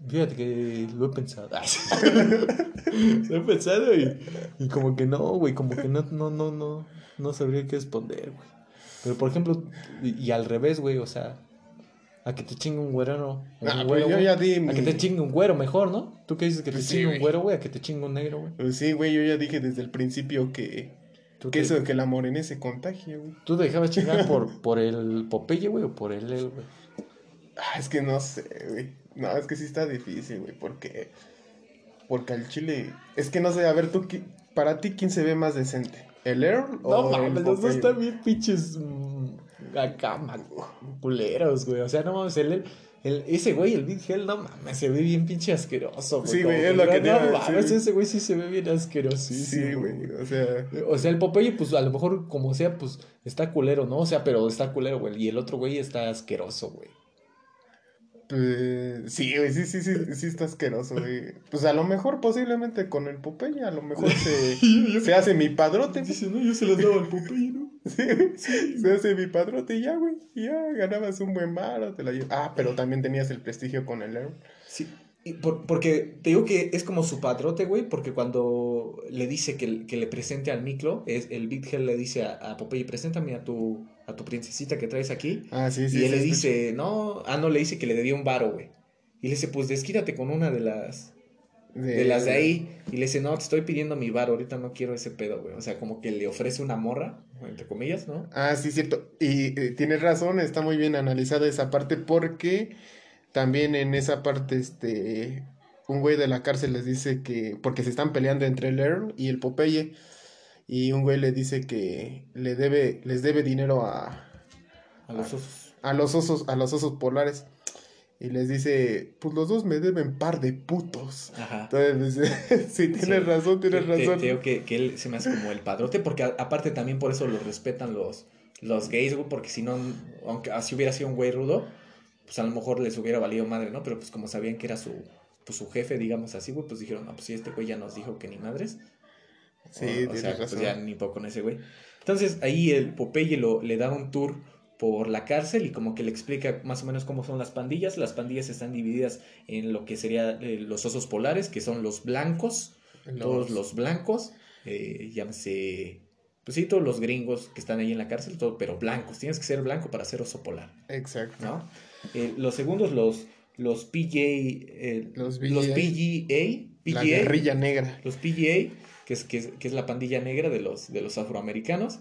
fíjate que lo he pensado. lo he pensado y, y como que no, güey, como que no, no, no, no, no sabría qué responder, güey. Pero por ejemplo, y, y al revés, güey, o sea, a que te chingue un güero, no. un Ah, güero, pues yo ya di A que te chingue un güero mejor, ¿no? ¿Tú qué dices que te Pues sí, chingue un güero, güey? A que te chingue un negro, güey. Pues sí, güey, yo ya dije desde el principio que, ¿Tú que te, eso de que la morena se contagia, güey. ¿Tú te dejabas chingar por, por el Popeye, güey, o por el él, güey? Ah, es que no sé, güey. No, es que sí está difícil, güey, porque... Porque al chile... Es que no sé, a ver, tú, para ti, ¿quién se ve más decente? ¿El Earl No o el mames, los dos están bien pinches mm, acá, man, culeros, güey. O sea, no mames, el, el- ese güey, el Big Hell, no mames, se ve bien pinche asqueroso, güey. Sí, güey, es lo que No mames, ese güey sí se ve bien asqueroso. Sí, güey, o sea... O sea, el Popeye, pues a lo mejor, como sea, pues está culero, ¿no? O sea, pero está culero, güey. Y el otro güey está asqueroso, güey. Pues, sí, güey, sí, sí, sí, sí está asqueroso, güey. Pues a lo mejor posiblemente con el Popeye, a lo mejor se, se hace mi padrote. no, yo se las daba al Popeye, ¿no? Sí, se hace mi padrote y ya, güey. Ya ganabas un buen varo, te la. Ah, pero también tenías el prestigio con el Earl. Sí, y por- porque te digo que es como su padrote, güey, porque cuando le dice que, que le presente al Miklo, es, el Big Hell le dice a, a Popeye, preséntame a tu, a tu princesita que traes aquí. Ah, sí, sí. y él sí, le dice, no, ah, no, le dice que le debía un varo, güey. Y le dice, pues desquítate con una de las, de las de ahí. Y le dice, no, te estoy pidiendo mi varo, ahorita no quiero ese pedo, güey. O sea, como que le ofrece una morra, entre comillas, ¿no? Ah, sí, cierto. Y eh, tienes razón, está muy bien analizada esa parte porque también en esa parte, este, un güey de la cárcel les dice que, porque se están peleando entre el Earl y el Popeye, y un güey le dice que le debe, les debe dinero a, A los osos. a los osos, a los osos polares. Y les dice, pues los dos me deben par de putos. Ajá. Entonces, dice, sí, tienes razón, tienes razón. digo que, que él se me hace como el padrote, porque a- aparte también por eso lo respetan los, los gays, güey, porque si no, aunque así hubiera sido un güey rudo, pues a lo mejor les hubiera valido madre, ¿no? Pero pues como sabían que era su, pues, su jefe, digamos así, güey, pues dijeron, no, pues si este güey ya nos dijo que ni madres. Sí, o, o tienes sea, razón. pues ya ni poco con ese güey. Entonces ahí el Popeye lo, le da un tour por la cárcel y como que le explica más o menos cómo son las pandillas. Las pandillas están divididas en lo que serían los osos polares, que son los blancos, Los- todos los blancos, eh, llámese, pues sí, todos los gringos que están ahí en la cárcel, todo, pero blancos. Tienes que ser blanco para ser oso polar, Exacto. ¿no? Eh, los segundos, los, los PJ, eh, Los los PGA. PGA, La guerrilla negra. los PGA, que es, que es, que es la pandilla negra de los, de los afroamericanos,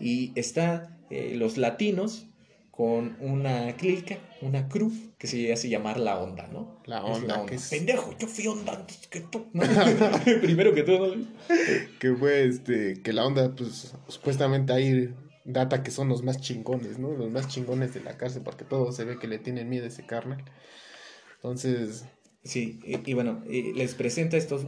y está eh, los latinos con una clica, una crew, que se hace llamar la onda, ¿no? La Es onda, que es- Pendejo, yo fui onda antes que tú. ¿no? Primero que todo, ¿no? Que fue este, que la onda, pues, supuestamente ahí data que son los más chingones, ¿no? Los más chingones de la cárcel, porque todos se ve que le tienen miedo a ese carnal. Entonces, Sí, y, y bueno, y les presenta a estos,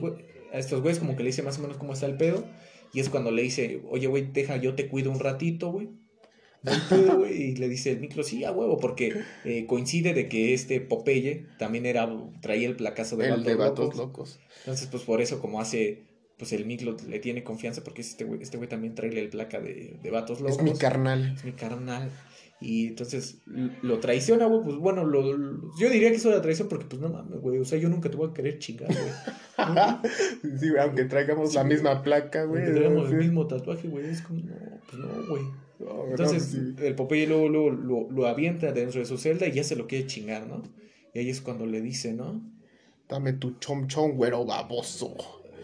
a estos güeyes como que le dice más o menos cómo está el pedo. Y es cuando le dice, oye, güey, deja, yo te cuido un ratito, güey. Y le dice el micro, sí, a huevo, porque eh, coincide de que este Popeye también era, traía el placazo de el vatos de vatos locos. locos. Entonces, pues por eso como hace, pues el micro le tiene confianza porque este güey, este güey también trae el placa de, de vatos locos. Es mi carnal. Es mi carnal. Y entonces lo traiciona, güey. Pues bueno, lo, lo- yo diría que eso era traición porque, pues no mames, güey. O sea, yo nunca te voy a querer chingar, güey. Sí, güey, aunque traigamos la misma placa, güey. Tenemos sí. el mismo tatuaje, güey. Es como, no, pues no, güey. No, no, Entonces, sí. el Popeye luego, luego lo, lo avienta dentro de su celda y ya se lo quiere chingar, ¿no? Y ahí es cuando le dice, ¿no? Dame tu chom chom, güero baboso.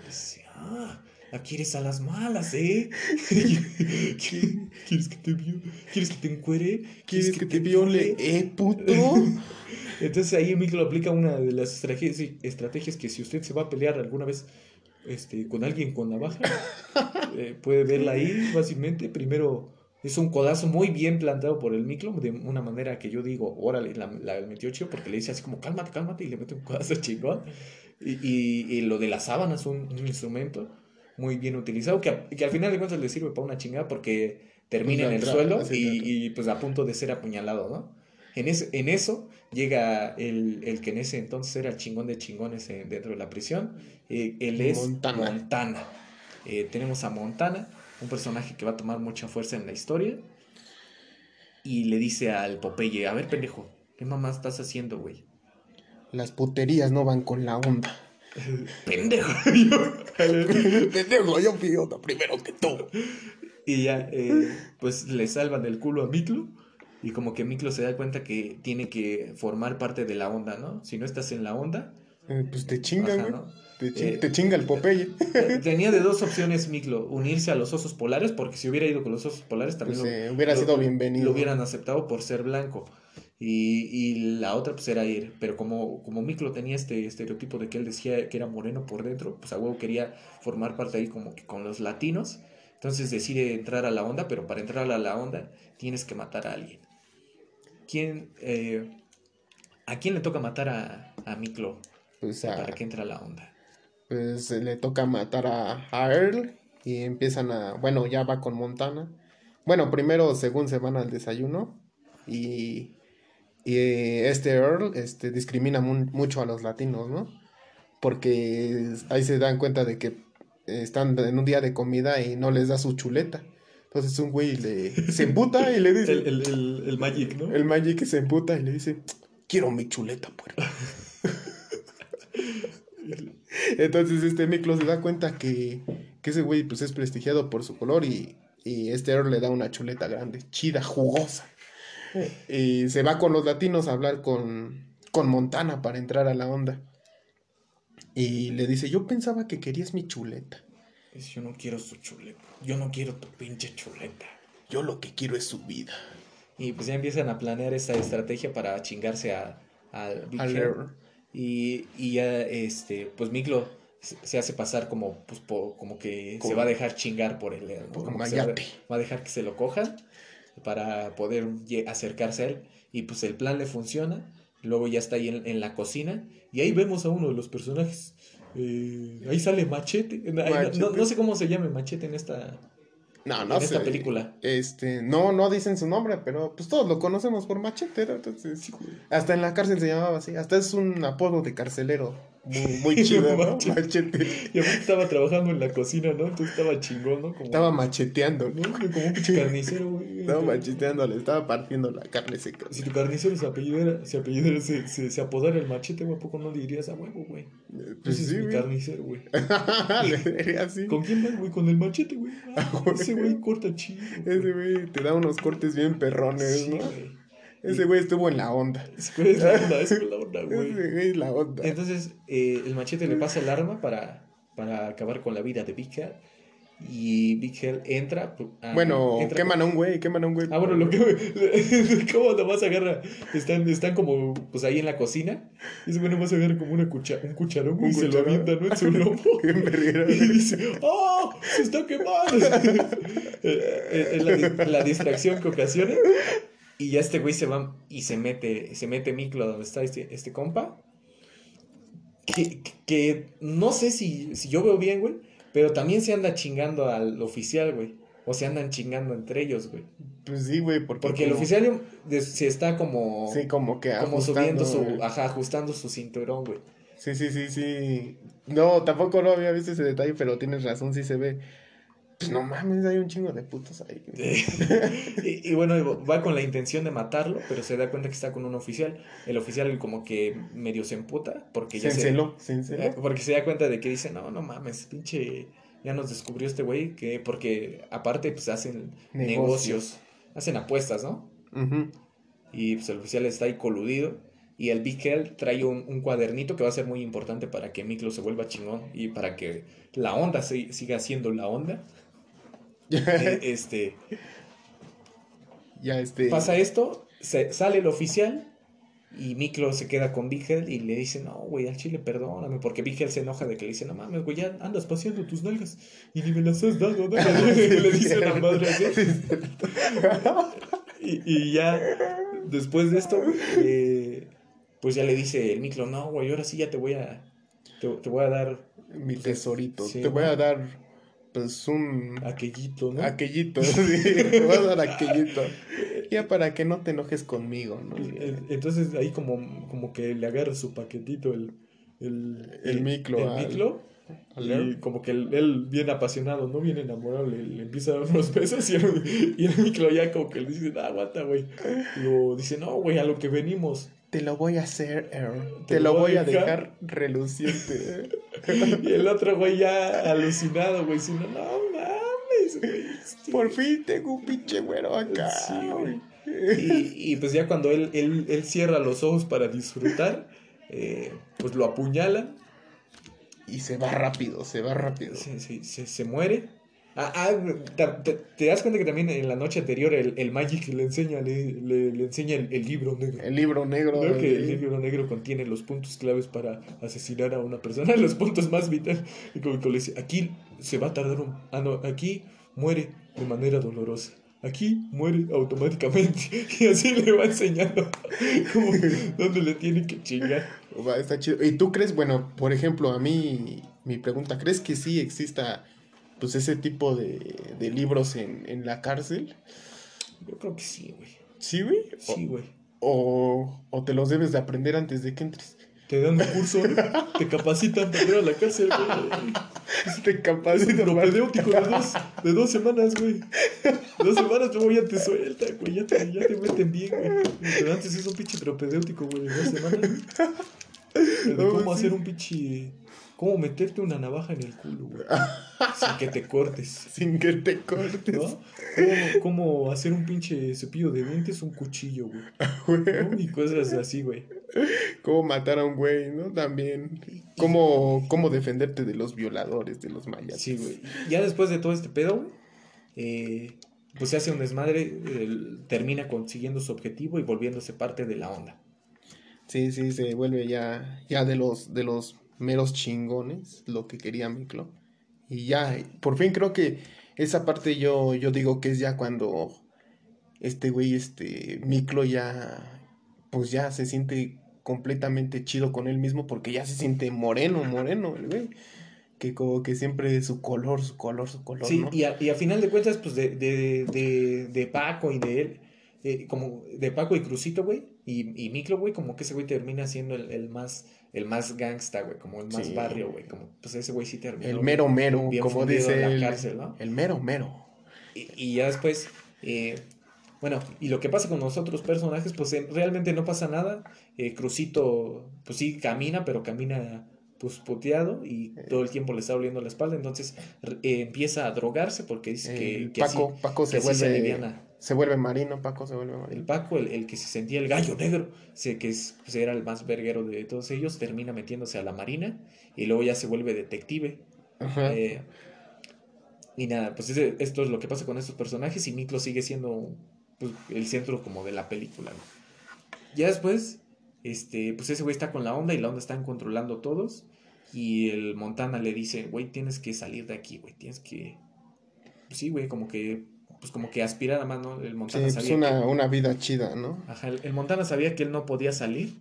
Dice, ah, aquí eres a las malas, ¿eh? ¿Quieres que te viole? ¿Quieres que te encuere? ¿Quieres que te viole, eh, puto? Entonces ahí Miklo aplica una de las estrategias, estrategias que si usted se va a pelear alguna vez este, con alguien con navaja, eh, puede verla ahí fácilmente. Primero es un codazo muy bien plantado por el Miklo, de una manera que yo digo, órale, la, la metió chido porque le dice así como, cálmate, cálmate, y le mete un codazo chingón. Y, y, y lo de las sábanas, un, un instrumento muy bien utilizado, que, a- que al final de cuentas le sirve para una chingada porque termina en el suelo y, y, pues a punto de ser apuñalado, ¿no? En, es- en eso llega el, el que en ese entonces era el chingón de chingones eh, dentro de la prisión. eh, él es Montana. Montana. Eh, tenemos a Montana, un personaje que va a tomar mucha fuerza en la historia. Y le dice al Popeye, a ver pendejo, ¿qué mamá estás haciendo, güey? Las puterías no van con la onda. Pendejo. Pendejo, yo onda primero que tú. y ya, eh, pues le salvan del culo a Miklo. Y como que Miklo se da cuenta que tiene que formar parte de la onda, ¿no? Si no estás en la onda, Eh, pues te chingan, Ajá, güey. ¿no? Te, chin- Eh, te chinga el Popeye. Tenía de dos opciones Miklo, unirse a los osos polares, porque si hubiera ido con los osos polares también Pues, lo, hubiera lo- sido bienvenido. lo hubieran aceptado por ser blanco. Y, y la otra pues era ir, pero como, como Miklo tenía este estereotipo de que él decía que era moreno por dentro, pues a huevo quería formar parte ahí como que con los latinos, entonces decide entrar a la onda, pero para entrar a la onda tienes que matar a alguien. ¿Quién, eh, ¿A quién le toca matar a, a Miklo Pues, a- para que entre a la onda? pues eh, le toca matar a, a Earl y empiezan a, bueno, ya va con Montana. Bueno, primero según se van al desayuno y, y este Earl este, discrimina mu- mucho a los latinos, ¿no? Porque ahí se dan cuenta de que están en un día de comida y no les da su chuleta. Entonces un güey le, se emputa y le dice, El, el, el, el Magic, ¿no? el Magic se emputa y le dice, quiero mi chuleta, puerco. Entonces este Miklo se da cuenta que, que ese güey pues es prestigiado por su color y, y este Earl le da una chuleta grande, chida, jugosa. Y se va con los latinos a hablar con, con Montana para entrar a la onda. Y le dice, yo pensaba que querías mi chuleta. Dice, Yo no quiero su chuleta. Yo no quiero tu pinche chuleta. Yo lo que quiero es su vida. Y pues ya empiezan a planear esta estrategia para chingarse a, al Big. Earl. Y, y ya, este, pues Miklo se hace pasar como, pues, po- como que se va a dejar chingar por el... por como va a dejar que se lo cojan. Para poder acercarse a él. Y pues el plan le funciona. Luego ya está ahí en, en la cocina. Y ahí vemos a uno de los personajes. Eh, ahí sale Machete. No- No, sé cómo se llame Machete en esta, No, no en sé. esta película. Este, no, no dicen su nombre, pero pues todos lo conocemos por Machete, ¿no? Entonces, hasta en la cárcel se llamaba así. Hasta es un apodo de carcelero. Muy, muy chido, ¿no? Machete. Y aparte estaba trabajando en la cocina, ¿no? Entonces estaba chingón, ¿no? Como, Estaba macheteando, ¿no? Como un carnicero, güey. Estaba macheteando, le estaba partiendo la carne seca. Si tu carnicero se apellidara, se apellidara, se, se, se apodara el machete, güey, ¿a poco no le dirías a huevo, güey? Pues Ese es sí, mi güey. carnicero, güey. Le diría así. ¿Con quién vas, güey? Con el machete, güey. Ah, güey. ese güey corta chido. güey. Ese güey te da unos cortes bien perrones, Sí, ¿no? güey. Ese güey estuvo en la onda. Ese güey es la onda, ese güey es la onda, güey. Ese güey es la onda. Entonces, eh, el machete le pasa el arma para, para acabar con la vida de Big Hell. Y Big Hell entra. ah, Bueno, entra- queman a un güey, queman a un güey. Ah, bueno, lo que. ¿Cómo nomás agarra? Están, están como, pues ahí en la cocina. Y ese güey nomás agarra como una cucha, un cucharón Un y se lo cucharón. avienta, ¿no? En su lomo. Y dice, ¡Oh! ¡Se está quemando! Eh, Es la, di- la distracción que ocasiona. Y ya este güey se va y se mete, se mete Miklo donde está este, este compa. Que, que no sé si, si yo veo bien, güey. Pero también se anda chingando al oficial, güey. O se andan chingando entre ellos, güey. Pues sí, güey, porque. Porque el oficial se está como, Sí, como que como subiendo su, güey. ajá, ajustando su cinturón, güey. Sí, sí, sí, sí. No, tampoco no había visto ese detalle, pero tienes razón, sí se ve. Pues no mames, hay un chingo de putos ahí. y, y bueno, va con la intención de matarlo, pero se da cuenta que está con un oficial. El oficial como que medio se emputa porque Se ya se, eh, porque se da cuenta de que dice, no, no mames, pinche, ya nos descubrió este güey, que porque aparte pues hacen Negocios. negocios, hacen apuestas, ¿no? Y pues el oficial está ahí coludido. Y el Big Hell trae un, un cuadernito que va a ser muy importante para que Miklo se vuelva chingón y para que la onda se- siga siendo la onda. Eh, este, ya este. pasa esto, se, sale el oficial y Miklo se queda con Big Hell y le dice, no, güey, al chile perdóname, porque Big Hell se enoja de que le dice, no mames, güey, ya andas paseando tus nalgas y ni me las has dado, ¿no? le dice una madre así. Y, y ya, después de esto, eh, pues ya le dice el Miklo, no, güey, ahora sí ya te voy a, te, te voy a dar Mi tesorito. Sí, te voy a dar, pues, un. aquellito, ¿no? Aquellito, sí, voy a dar aquellito. Ya para que no te enojes conmigo, ¿no? Eh, Entonces ahí como, como que le agarra su paquetito el, el, El el al- Miklo, al y como que él, él bien apasionado, no bien enamorado, le, le empieza a dar unos besos y el, y el Miklo ya como que le dice, no, aguanta, güey. Lo dice, no, güey, a lo que venimos. Te lo voy a hacer, Earl. Te Te, lo lo voy voy a dejar. dejar reluciente. Y el otro güey ya alucinado, güey, diciendo, no mames, güey. este". Por fin tengo un pinche güero acá. Sí, güey. Y, y pues ya cuando él, él, él cierra los ojos para disfrutar, eh, pues lo apuñalan, Y se va rápido, se va rápido. se, se, se, se muere. Ah, ah, te, te- te das cuenta que también en la noche anterior el, el Magic le enseña, le, le, le enseña el, el libro negro. El libro negro. ¿no? Que el libro negro contiene los puntos claves para asesinar a una persona, los puntos más vitales. Y como que le dice, aquí se va a tardar un... Ah, no, aquí muere de manera dolorosa. Aquí muere automáticamente. Y así le va enseñando como dónde le tiene que chingar. Está chido. ¿Y tú crees, bueno, por ejemplo, a mí, mi pregunta, ¿crees que sí exista pues ese tipo de, de libros en, en la cárcel? Yo creo que sí, güey. ¿Sí, güey? Sí, güey. O, o te los debes de aprender antes de que entres. Te dan un curso, ¿no? te capacitan para ir a la cárcel, güey. Te capacitan propedéutico de dos, de dos semanas, güey. Dos semanas luego ya te sueltan, güey. Ya te, ya te meten bien, güey. Pero antes es un pinche propedéutico, güey. de Dos semanas. De No, cómo sí. hacer un pinche. Cómo meterte una navaja en el culo, güey. Sin que te cortes. sin que te cortes. ¿No? Cómo, hacer un pinche cepillo de dientes, un cuchillo, güey. ¿no? Y cosas así, güey. Cómo matar a un güey, ¿no? También. Cómo, cómo defenderte de los violadores, de los mayas. Sí, güey. Ya después de todo este pedo, güey, eh, pues se hace un desmadre, termina consiguiendo su objetivo y volviéndose parte de la onda. Sí, sí, se vuelve ya, ya de los, de los meros chingones, lo que quería Miklo. Y ya, por fin creo que esa parte yo, yo digo que es ya cuando este güey, este, Miklo ya, pues ya se siente completamente chido con él mismo porque ya se siente moreno, moreno, el güey. Que como que siempre su color, su color, su color. Sí, ¿no? y, a, y a final de cuentas, pues de, de, de, de Paco y de él, eh, como de Paco y Crucito, güey, y, y Miklo, güey, como que ese güey termina siendo el, el más el más gangsta, güey, como el más Sí. barrio, güey, como pues ese güey sí terminó. el mero mero, bien como dice en la el, cárcel, ¿no? el mero mero. Y, y ya después, eh, bueno, y lo que pasa con los otros personajes, pues eh, realmente no pasa nada. Eh, Crucito, pues sí camina, pero camina pues puteado y todo el tiempo le está oliendo la espalda, entonces eh, empieza a drogarse porque dice que, Paco, así, Paco que se así se vuelve, aliviana. Se vuelve marino, Paco se vuelve El marino. Paco, el, el que se sentía el gallo negro, sé que es, pues, era el más verguero de todos ellos, termina metiéndose a la marina y luego ya se vuelve detective. Ajá. Eh, y nada, pues esto es lo que pasa con estos personajes y Miklo sigue siendo pues, el centro como de la película. ¿no? Ya después, este, pues ese güey está con la onda y la onda están controlando todos y el Montana le dice, güey, tienes que salir de aquí, güey, tienes que... Pues sí, güey, como que, pues como que aspirar a más, ¿no? El Sí, Montana pues sabía una, que- una vida chida, ¿no? Ajá, el, el Montana sabía que él no podía salir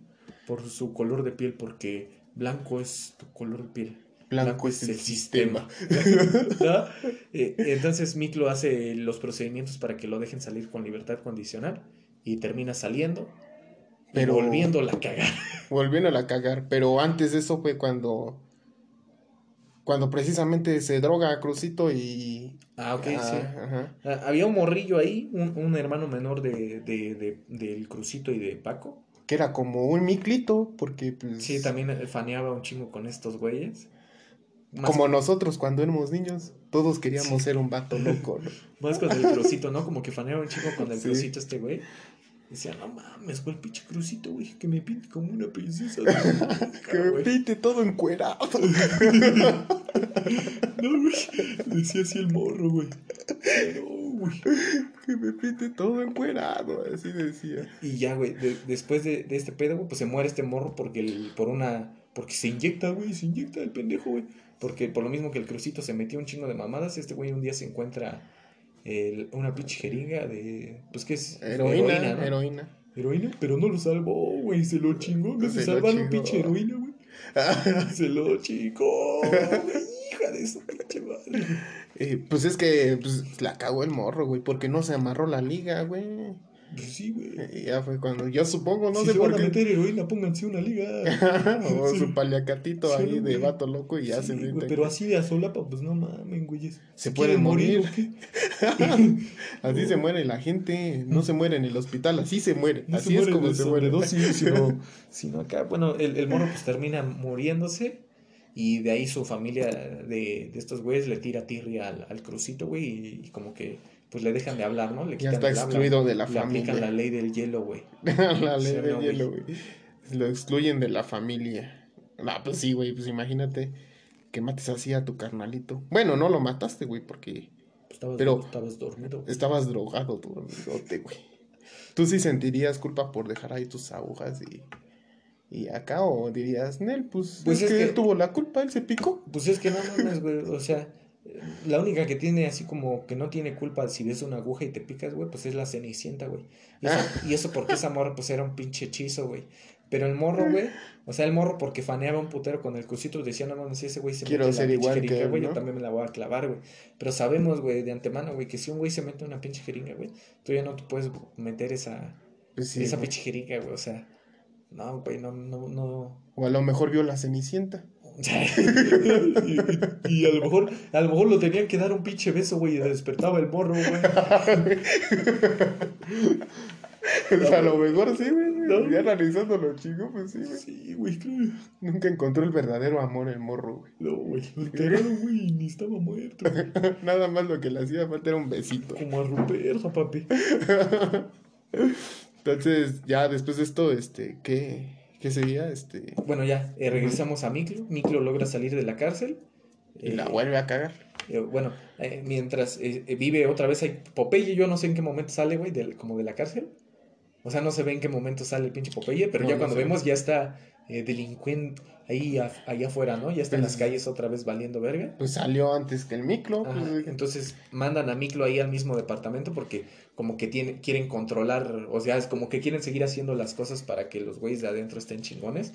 por su color de piel porque blanco es tu color de piel. Blanco es el sistema. ¿No? Eh, entonces Miklo hace los procedimientos para que lo dejen salir con libertad condicional y termina saliendo Pero- volviéndola a cagar. Volviéndola a cagar. Pero antes de eso fue cuando. Cuando precisamente se droga a Crucito y. Ah, ok, Ah, sí. Ajá. Ah, Había un morrillo ahí, un, un hermano menor de, de- de- del Crucito y de Paco. Que era como un miclito, porque pues. Sí, también eh, faneaba un chingo con estos güeyes. Más Como nosotros cuando éramos niños, todos queríamos Sí. ser un vato loco, ¿no? Más con el crucito, ¿no? Como que faneaba un chico con el Sí. crucito este güey. Decía, no mames, güey, el pinche crucito, güey, que me pinte como una princesa. que me pinte todo encuerado. No, güey. Decía así el morro, güey. No, güey. que me pinte todo encuerado. Así decía. Y ya, güey, de- después de, de este pedo, güey, pues se muere este morro porque el, por una. Porque se inyecta, güey, se inyecta el pendejo, güey. Porque por lo mismo que el crucito se metió un chingo de mamadas, este güey un día se encuentra el- una pinche jeringa de. Pues que es Heroína, ¿no? heroína. Heroína, pero no lo salvó, güey. Se lo chingó. No se, Se salvaron pinche heroína, güey. Se lo chingó. Hija de su pinche madre. Eh, pues es que pues, la cagó el morro, güey, porque no se amarró la liga, güey. Pues sí, güey. Y ya fue cuando, yo supongo, no si sé se por van a qué. meter heroína, pónganse una liga. o Sí. su paliacatito Sí, ahí de vato loco y ya se güey, meten. pero así de a solapa, pues no mamen, güey. Se pueden morir. Así se muere la gente, no se muere en el hospital, así se muere. No así se es muere como se muere. sobredosis, sino, sino acá, bueno, el, el morro pues termina muriéndose y de ahí su familia de, de estos güeyes le tira tirria al, al crucito, güey, y, y como que pues le dejan de hablar, ¿no? Le Ya quitan está el habla, excluido de la le aplican familia. la ley del hielo, güey. la ley del hielo, güey. Lo excluyen de la familia. No, pues sí, güey, pues imagínate que mates así a tu carnalito. Bueno, no lo mataste, güey, porque Estabas, Pero- estabas dormido. estabas drogado, tu amigote, güey. ¿Tú sí sentirías culpa por dejar ahí tus agujas y, y acá? ¿O dirías, Nel, pues, Pues es, es que, que- él tuvo la culpa, él se picó? Pues es que no mames, güey. O sea, la única que tiene así como que no tiene culpa si ves una aguja y te picas, güey, pues es la cenicienta, güey. Y eso, y eso porque esa morra, pues era un pinche hechizo, güey. Pero el morro, güey, o sea, el morro porque faneaba un putero con el crucito, decía, no mames, ese güey se Quiero mete la ser pinche igual jeringa, güey, ¿no? yo también me la voy a clavar, güey. Pero sabemos, güey, de antemano, güey, que si un güey se mete una pinche jeringa, güey, tú ya no te puedes meter esa, Pues sí, esa pinche jeringa, güey, o sea, no, güey, no, no, no. O a lo mejor vio la cenicienta. y, y a lo mejor, a lo mejor lo tenían que dar un pinche beso, güey, y despertaba el morro, güey. Pues a lo mejor sí, güey. No. Ya analizándolo, chico, pues sí, güey. Sí, güey. Nunca encontró el verdadero amor el morro, güey. No, güey. Lo enterraron, güey, ni estaba muerto. güey. Nada más lo que le hacía falta era un besito. Como a Ruperto, papi. Entonces, ya después de esto, este, ¿qué, qué sería? Este, Bueno, ya, eh, regresamos a Miklo. Miklo logra salir de la cárcel. y la Eh, vuelve a cagar. eh, bueno, eh, mientras vive otra vez ahí. Popeye, yo no sé en qué momento sale, güey, del- como de la cárcel. O sea, no se ve en qué momento sale el pinche Popeye, pero No, ya no cuando ve. vemos ya está eh, delincuente ahí allá afuera, ¿no? Ya está en las calles otra vez valiendo verga. Pues salió antes que el Miclo. Pues, entonces mandan a Miclo ahí al mismo departamento porque como que tiene, quieren controlar, o sea, es como que quieren seguir haciendo las cosas para que los güeyes de adentro estén chingones.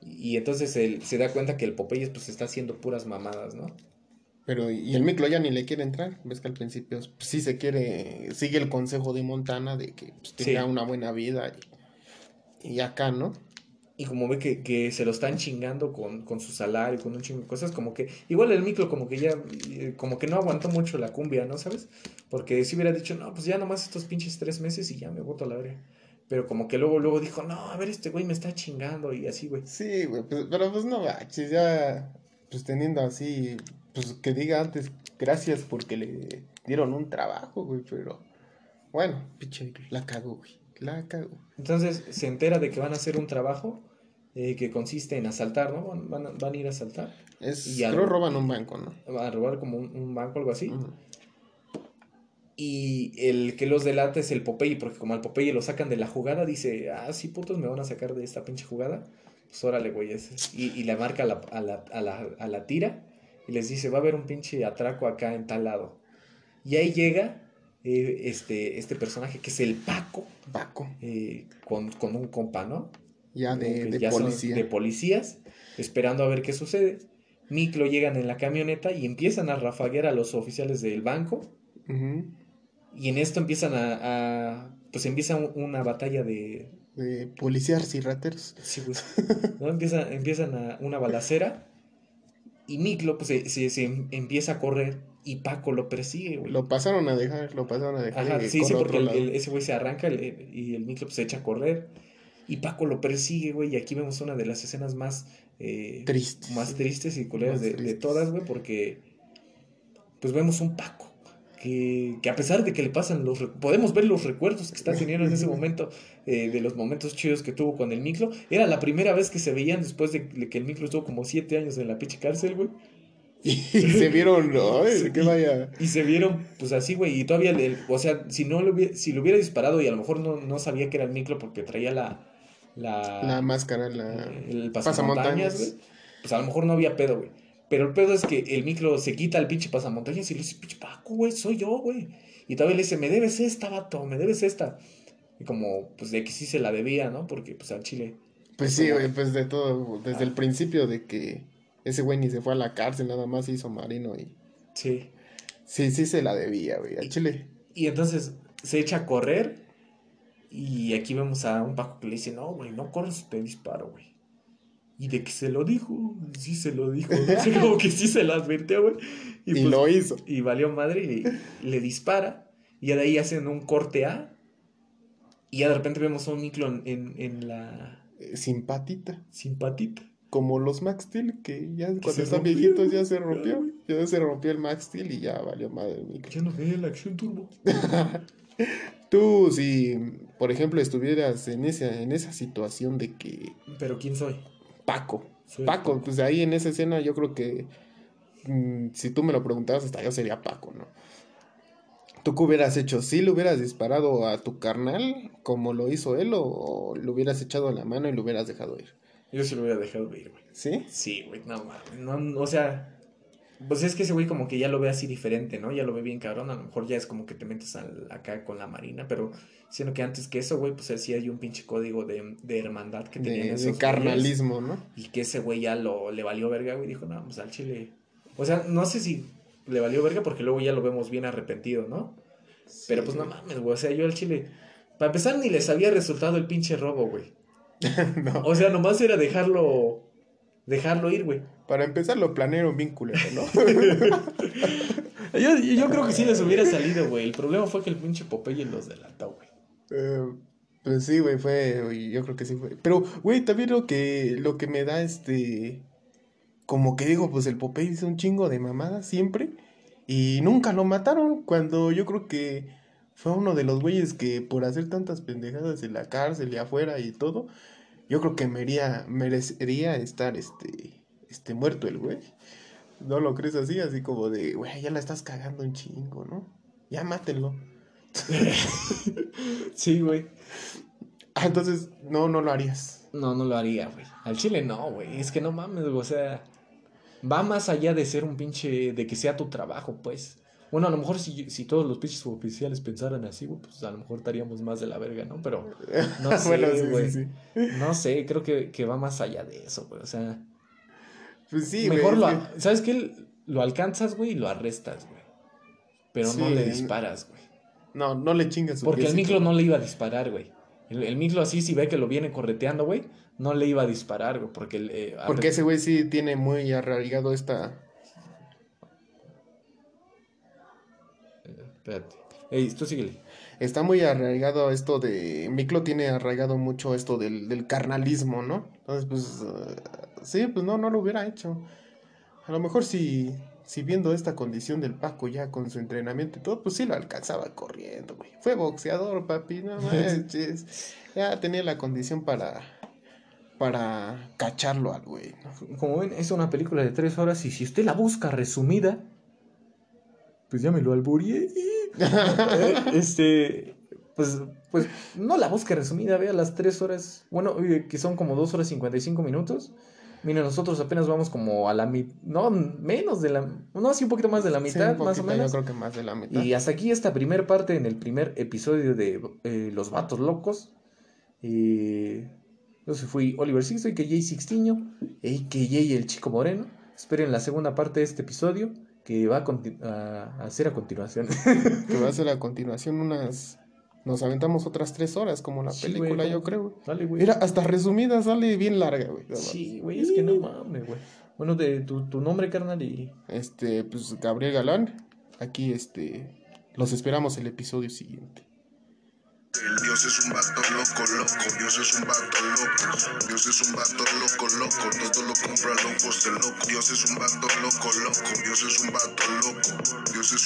Y entonces él se da cuenta que el Popeyes pues está haciendo puras mamadas, ¿no? Pero, y el Miclo ya ni le quiere entrar. Ves que al principio pues, sí se quiere, sigue el consejo de Montana de que pues, tenga una buena vida. Y, y, acá, ¿no? Y como ve que, que se lo están chingando con, con, su salario, con un chingo de cosas, como que, igual el Miclo como que ya, eh, como que no aguantó mucho la cumbia, ¿no? ¿Sabes? Porque si hubiera dicho, no, pues ya nomás estos pinches tres meses y ya me voto a la verga. Pero como que luego, luego dijo, no, a ver, este güey me está chingando y así, güey. Sí, güey, pues, pero pues no baches, ya, pues teniendo así pues que diga antes gracias porque le dieron un trabajo, güey, pero bueno, pinche, la cago, güey, la cago. Entonces se entera de que van a hacer un trabajo eh, que consiste en asaltar, ¿no? Van, van, a ir a asaltar. Es, y creo roban un banco, ¿no? Van a robar como un, banco, algo así. Y el que los delata es el Popeye, porque como al Popeye lo sacan de la jugada, dice, ah, sí, putos, me van a sacar de esta pinche jugada. Pues órale, güey. Y, y le marca a la, a la, a la, a la tira y les dice, va a haber un pinche atraco acá en tal lado. Y ahí llega eh, este, este personaje que es el Paco. Paco. Eh, con, un compa, ¿no? Ya de, de policías, esperando a ver qué sucede. Miklo llegan en la camioneta y empiezan a rafaguear a los oficiales del banco. Y en esto empiezan a, pues empieza una batalla de... De policías y rateros. Sí, pues. ¿no? Empieza, empiezan a una balacera y Miklo pues, se, se, empieza a correr y Paco lo persigue, güey. Lo pasaron a dejar, lo pasaron a dejar. Ajá, sí, sí, porque ese güey se arranca y el Miklo pues, se echa a correr. Y Paco lo persigue, güey. Y aquí vemos una de las escenas más... Eh, tristes. Más tristes y culeras de, de, todas, güey. Porque pues vemos un Paco que, que, a pesar de que le pasan los... Podemos ver los recuerdos que está teniendo en ese momento, eh, de los momentos chidos que tuvo con el micro. Era la primera vez que se veían después de que el micro estuvo como siete años en la pinche cárcel, güey. Y se vieron, vaya. Y se vieron, pues así, güey. Y todavía, o sea, si no lo hubiera, si lo hubiera disparado y a lo mejor no, no sabía que era el micro porque traía la. La, la máscara, la. El pasamontañas, güey. Pues a lo mejor no había pedo, güey. Pero el pedo es que el micro se quita el pinche pasamontañas y le dice, pinche Paco, güey, soy yo, güey. Y todavía le dice, me debes esta, vato, me debes esta. Y como, pues de que sí se la debía, ¿no? Porque, pues al chile. Pues sí, güey, pues de todo, desde el principio de que ese güey ni se fue a la cárcel, nada más hizo marino y. Sí. Sí, sí se la debía, güey, al chile. Y entonces se echa a correr. Y aquí vemos a un Paco que le dice, no, güey, no corres, te disparo, güey. Y de que se lo dijo, sí se lo dijo. como que sí se lo advirtió, güey. Y, pues, lo hizo. Y valió madre y le dispara. Y de ahí hacen un corte A. Y ya de repente vemos a un Miclo en, en, la. Eh, simpatita. Simpatita. Como los Max Steel, que ya cuando están viejitos ya se rompió. Ya se rompió el Max Steel y ya valió madre el Ya no veía la acción turbo. Tú, si, por ejemplo, estuvieras en esa, en esa situación de que. ¿Pero quién soy? Paco. Paco, pues ahí en esa escena yo creo que mm, si tú me lo preguntabas hasta yo sería Paco, ¿no? ¿Tú qué hubieras hecho? ¿Sí le hubieras disparado a tu carnal como lo hizo él o, lo hubieras echado la mano y lo hubieras dejado ir? Yo sí lo hubiera dejado ir, güey. ¿Sí? Sí, güey, no No, o sea, pues es que ese güey como que ya lo ve así diferente, ¿no? Ya lo ve bien cabrón. A lo mejor ya es como que te metes acá con la marina, pero Sino que antes que eso, güey, pues sí hay un pinche código de, de hermandad que tenían esos De carnalismo, ¿no? Y que ese güey ya lo, le valió verga, güey. Dijo, no, pues al chile. O sea, no sé si le valió verga porque luego ya lo vemos bien arrepentido, ¿no? Pero pues no mames, güey. O sea, yo al chile. Para empezar, ni les había resultado el pinche robo, güey. no. O sea, nomás era dejarlo. Dejarlo ir, güey. Para empezar, lo planearon bien culero, ¿no? yo, yo creo que sí les hubiera salido, güey. El problema fue que el pinche Popeye los delató, güey. Eh, pues sí, güey, fue, yo creo que sí fue. Pero, güey, también lo que, lo que me da este, como que digo, pues el Popeye hizo un chingo de mamadas siempre y nunca lo mataron cuando yo creo que fue uno de los güeyes que por hacer tantas pendejadas en la cárcel y afuera y todo, yo creo que mería, merecería estar, este, este, muerto el güey. ¿No lo crees así? Así como de, güey, ya la estás cagando un chingo, ¿no? Ya mátenlo. sí, güey. Ah, entonces, no, no lo harías. No, no lo haría, güey. Al chile no, güey. Es que no mames, güey. O sea, va más allá de ser un pinche. de que sea tu trabajo, pues. Bueno, a lo mejor si, si todos los pinches oficiales pensaran así, güey, pues a lo mejor estaríamos más de la verga, ¿no? Pero no sé, Bueno, sí, güey. sí, No sé, creo que, que va más allá de eso, güey. O sea, Pues sí, mejor güey, lo... ¿Sabes qué? Lo alcanzas, güey, y lo arrestas, güey. Pero no le disparas, güey. No, no le chingas Porque el micro no le iba a disparar, güey. El, el micro así, si ve que lo viene correteando, güey, no le iba a disparar, güey. Porque, eh, Porque ese güey sí tiene muy arraigado esta... Espérate. Ey, tú síguele. Está muy arraigado esto de... Miklo tiene arraigado mucho esto del, del carnalismo, ¿no? Entonces, pues... eh, sí, pues no, no lo hubiera hecho. A lo mejor si... Si viendo esta condición del Paco ya con su entrenamiento y todo, pues sí lo alcanzaba corriendo, güey. Fue boxeador, papi, no manches. Ya tenía la condición para... Para cacharlo al güey, ¿no? Como ven, es una película de tres horas y si usted la busca resumida, pues ya me lo. Eh, este, pues, pues no la busque resumida, vea las tres horas, bueno, eh, que son como dos horas cincuenta y cinco minutos. Mira, nosotros apenas vamos como a la mitad, no, menos de la, no, sí, un poquito más de la Sí, mitad, más o menos. Yo creo que más de la mitad. Y hasta aquí esta primer parte en el primer episodio de eh, Los Vatos Locos. Eh, yo fui Oliver Sixto y que Jay Sixtiño, y que Jay el Chico Moreno. Esperen la segunda parte de este episodio que va a, a- hacer a continuación. Que va a ser a continuación unas... Nos aventamos otras tres horas como la Sí, película, yo creo. Dale, güey. Mira, hasta resumida sale bien larga, güey. Sí, güey, es que no mames, güey. Bueno, de tu, tu nombre, carnal, y Este, pues Gabriel Galán. Aquí, este, los esperamos el episodio siguiente. El Dios es un vato loco, loco. Dios es un vato loco. Dios es un vato loco, loco. Todo lo compra locos de loco. Dios es un vato loco, loco. Dios es un vato loco. Dios es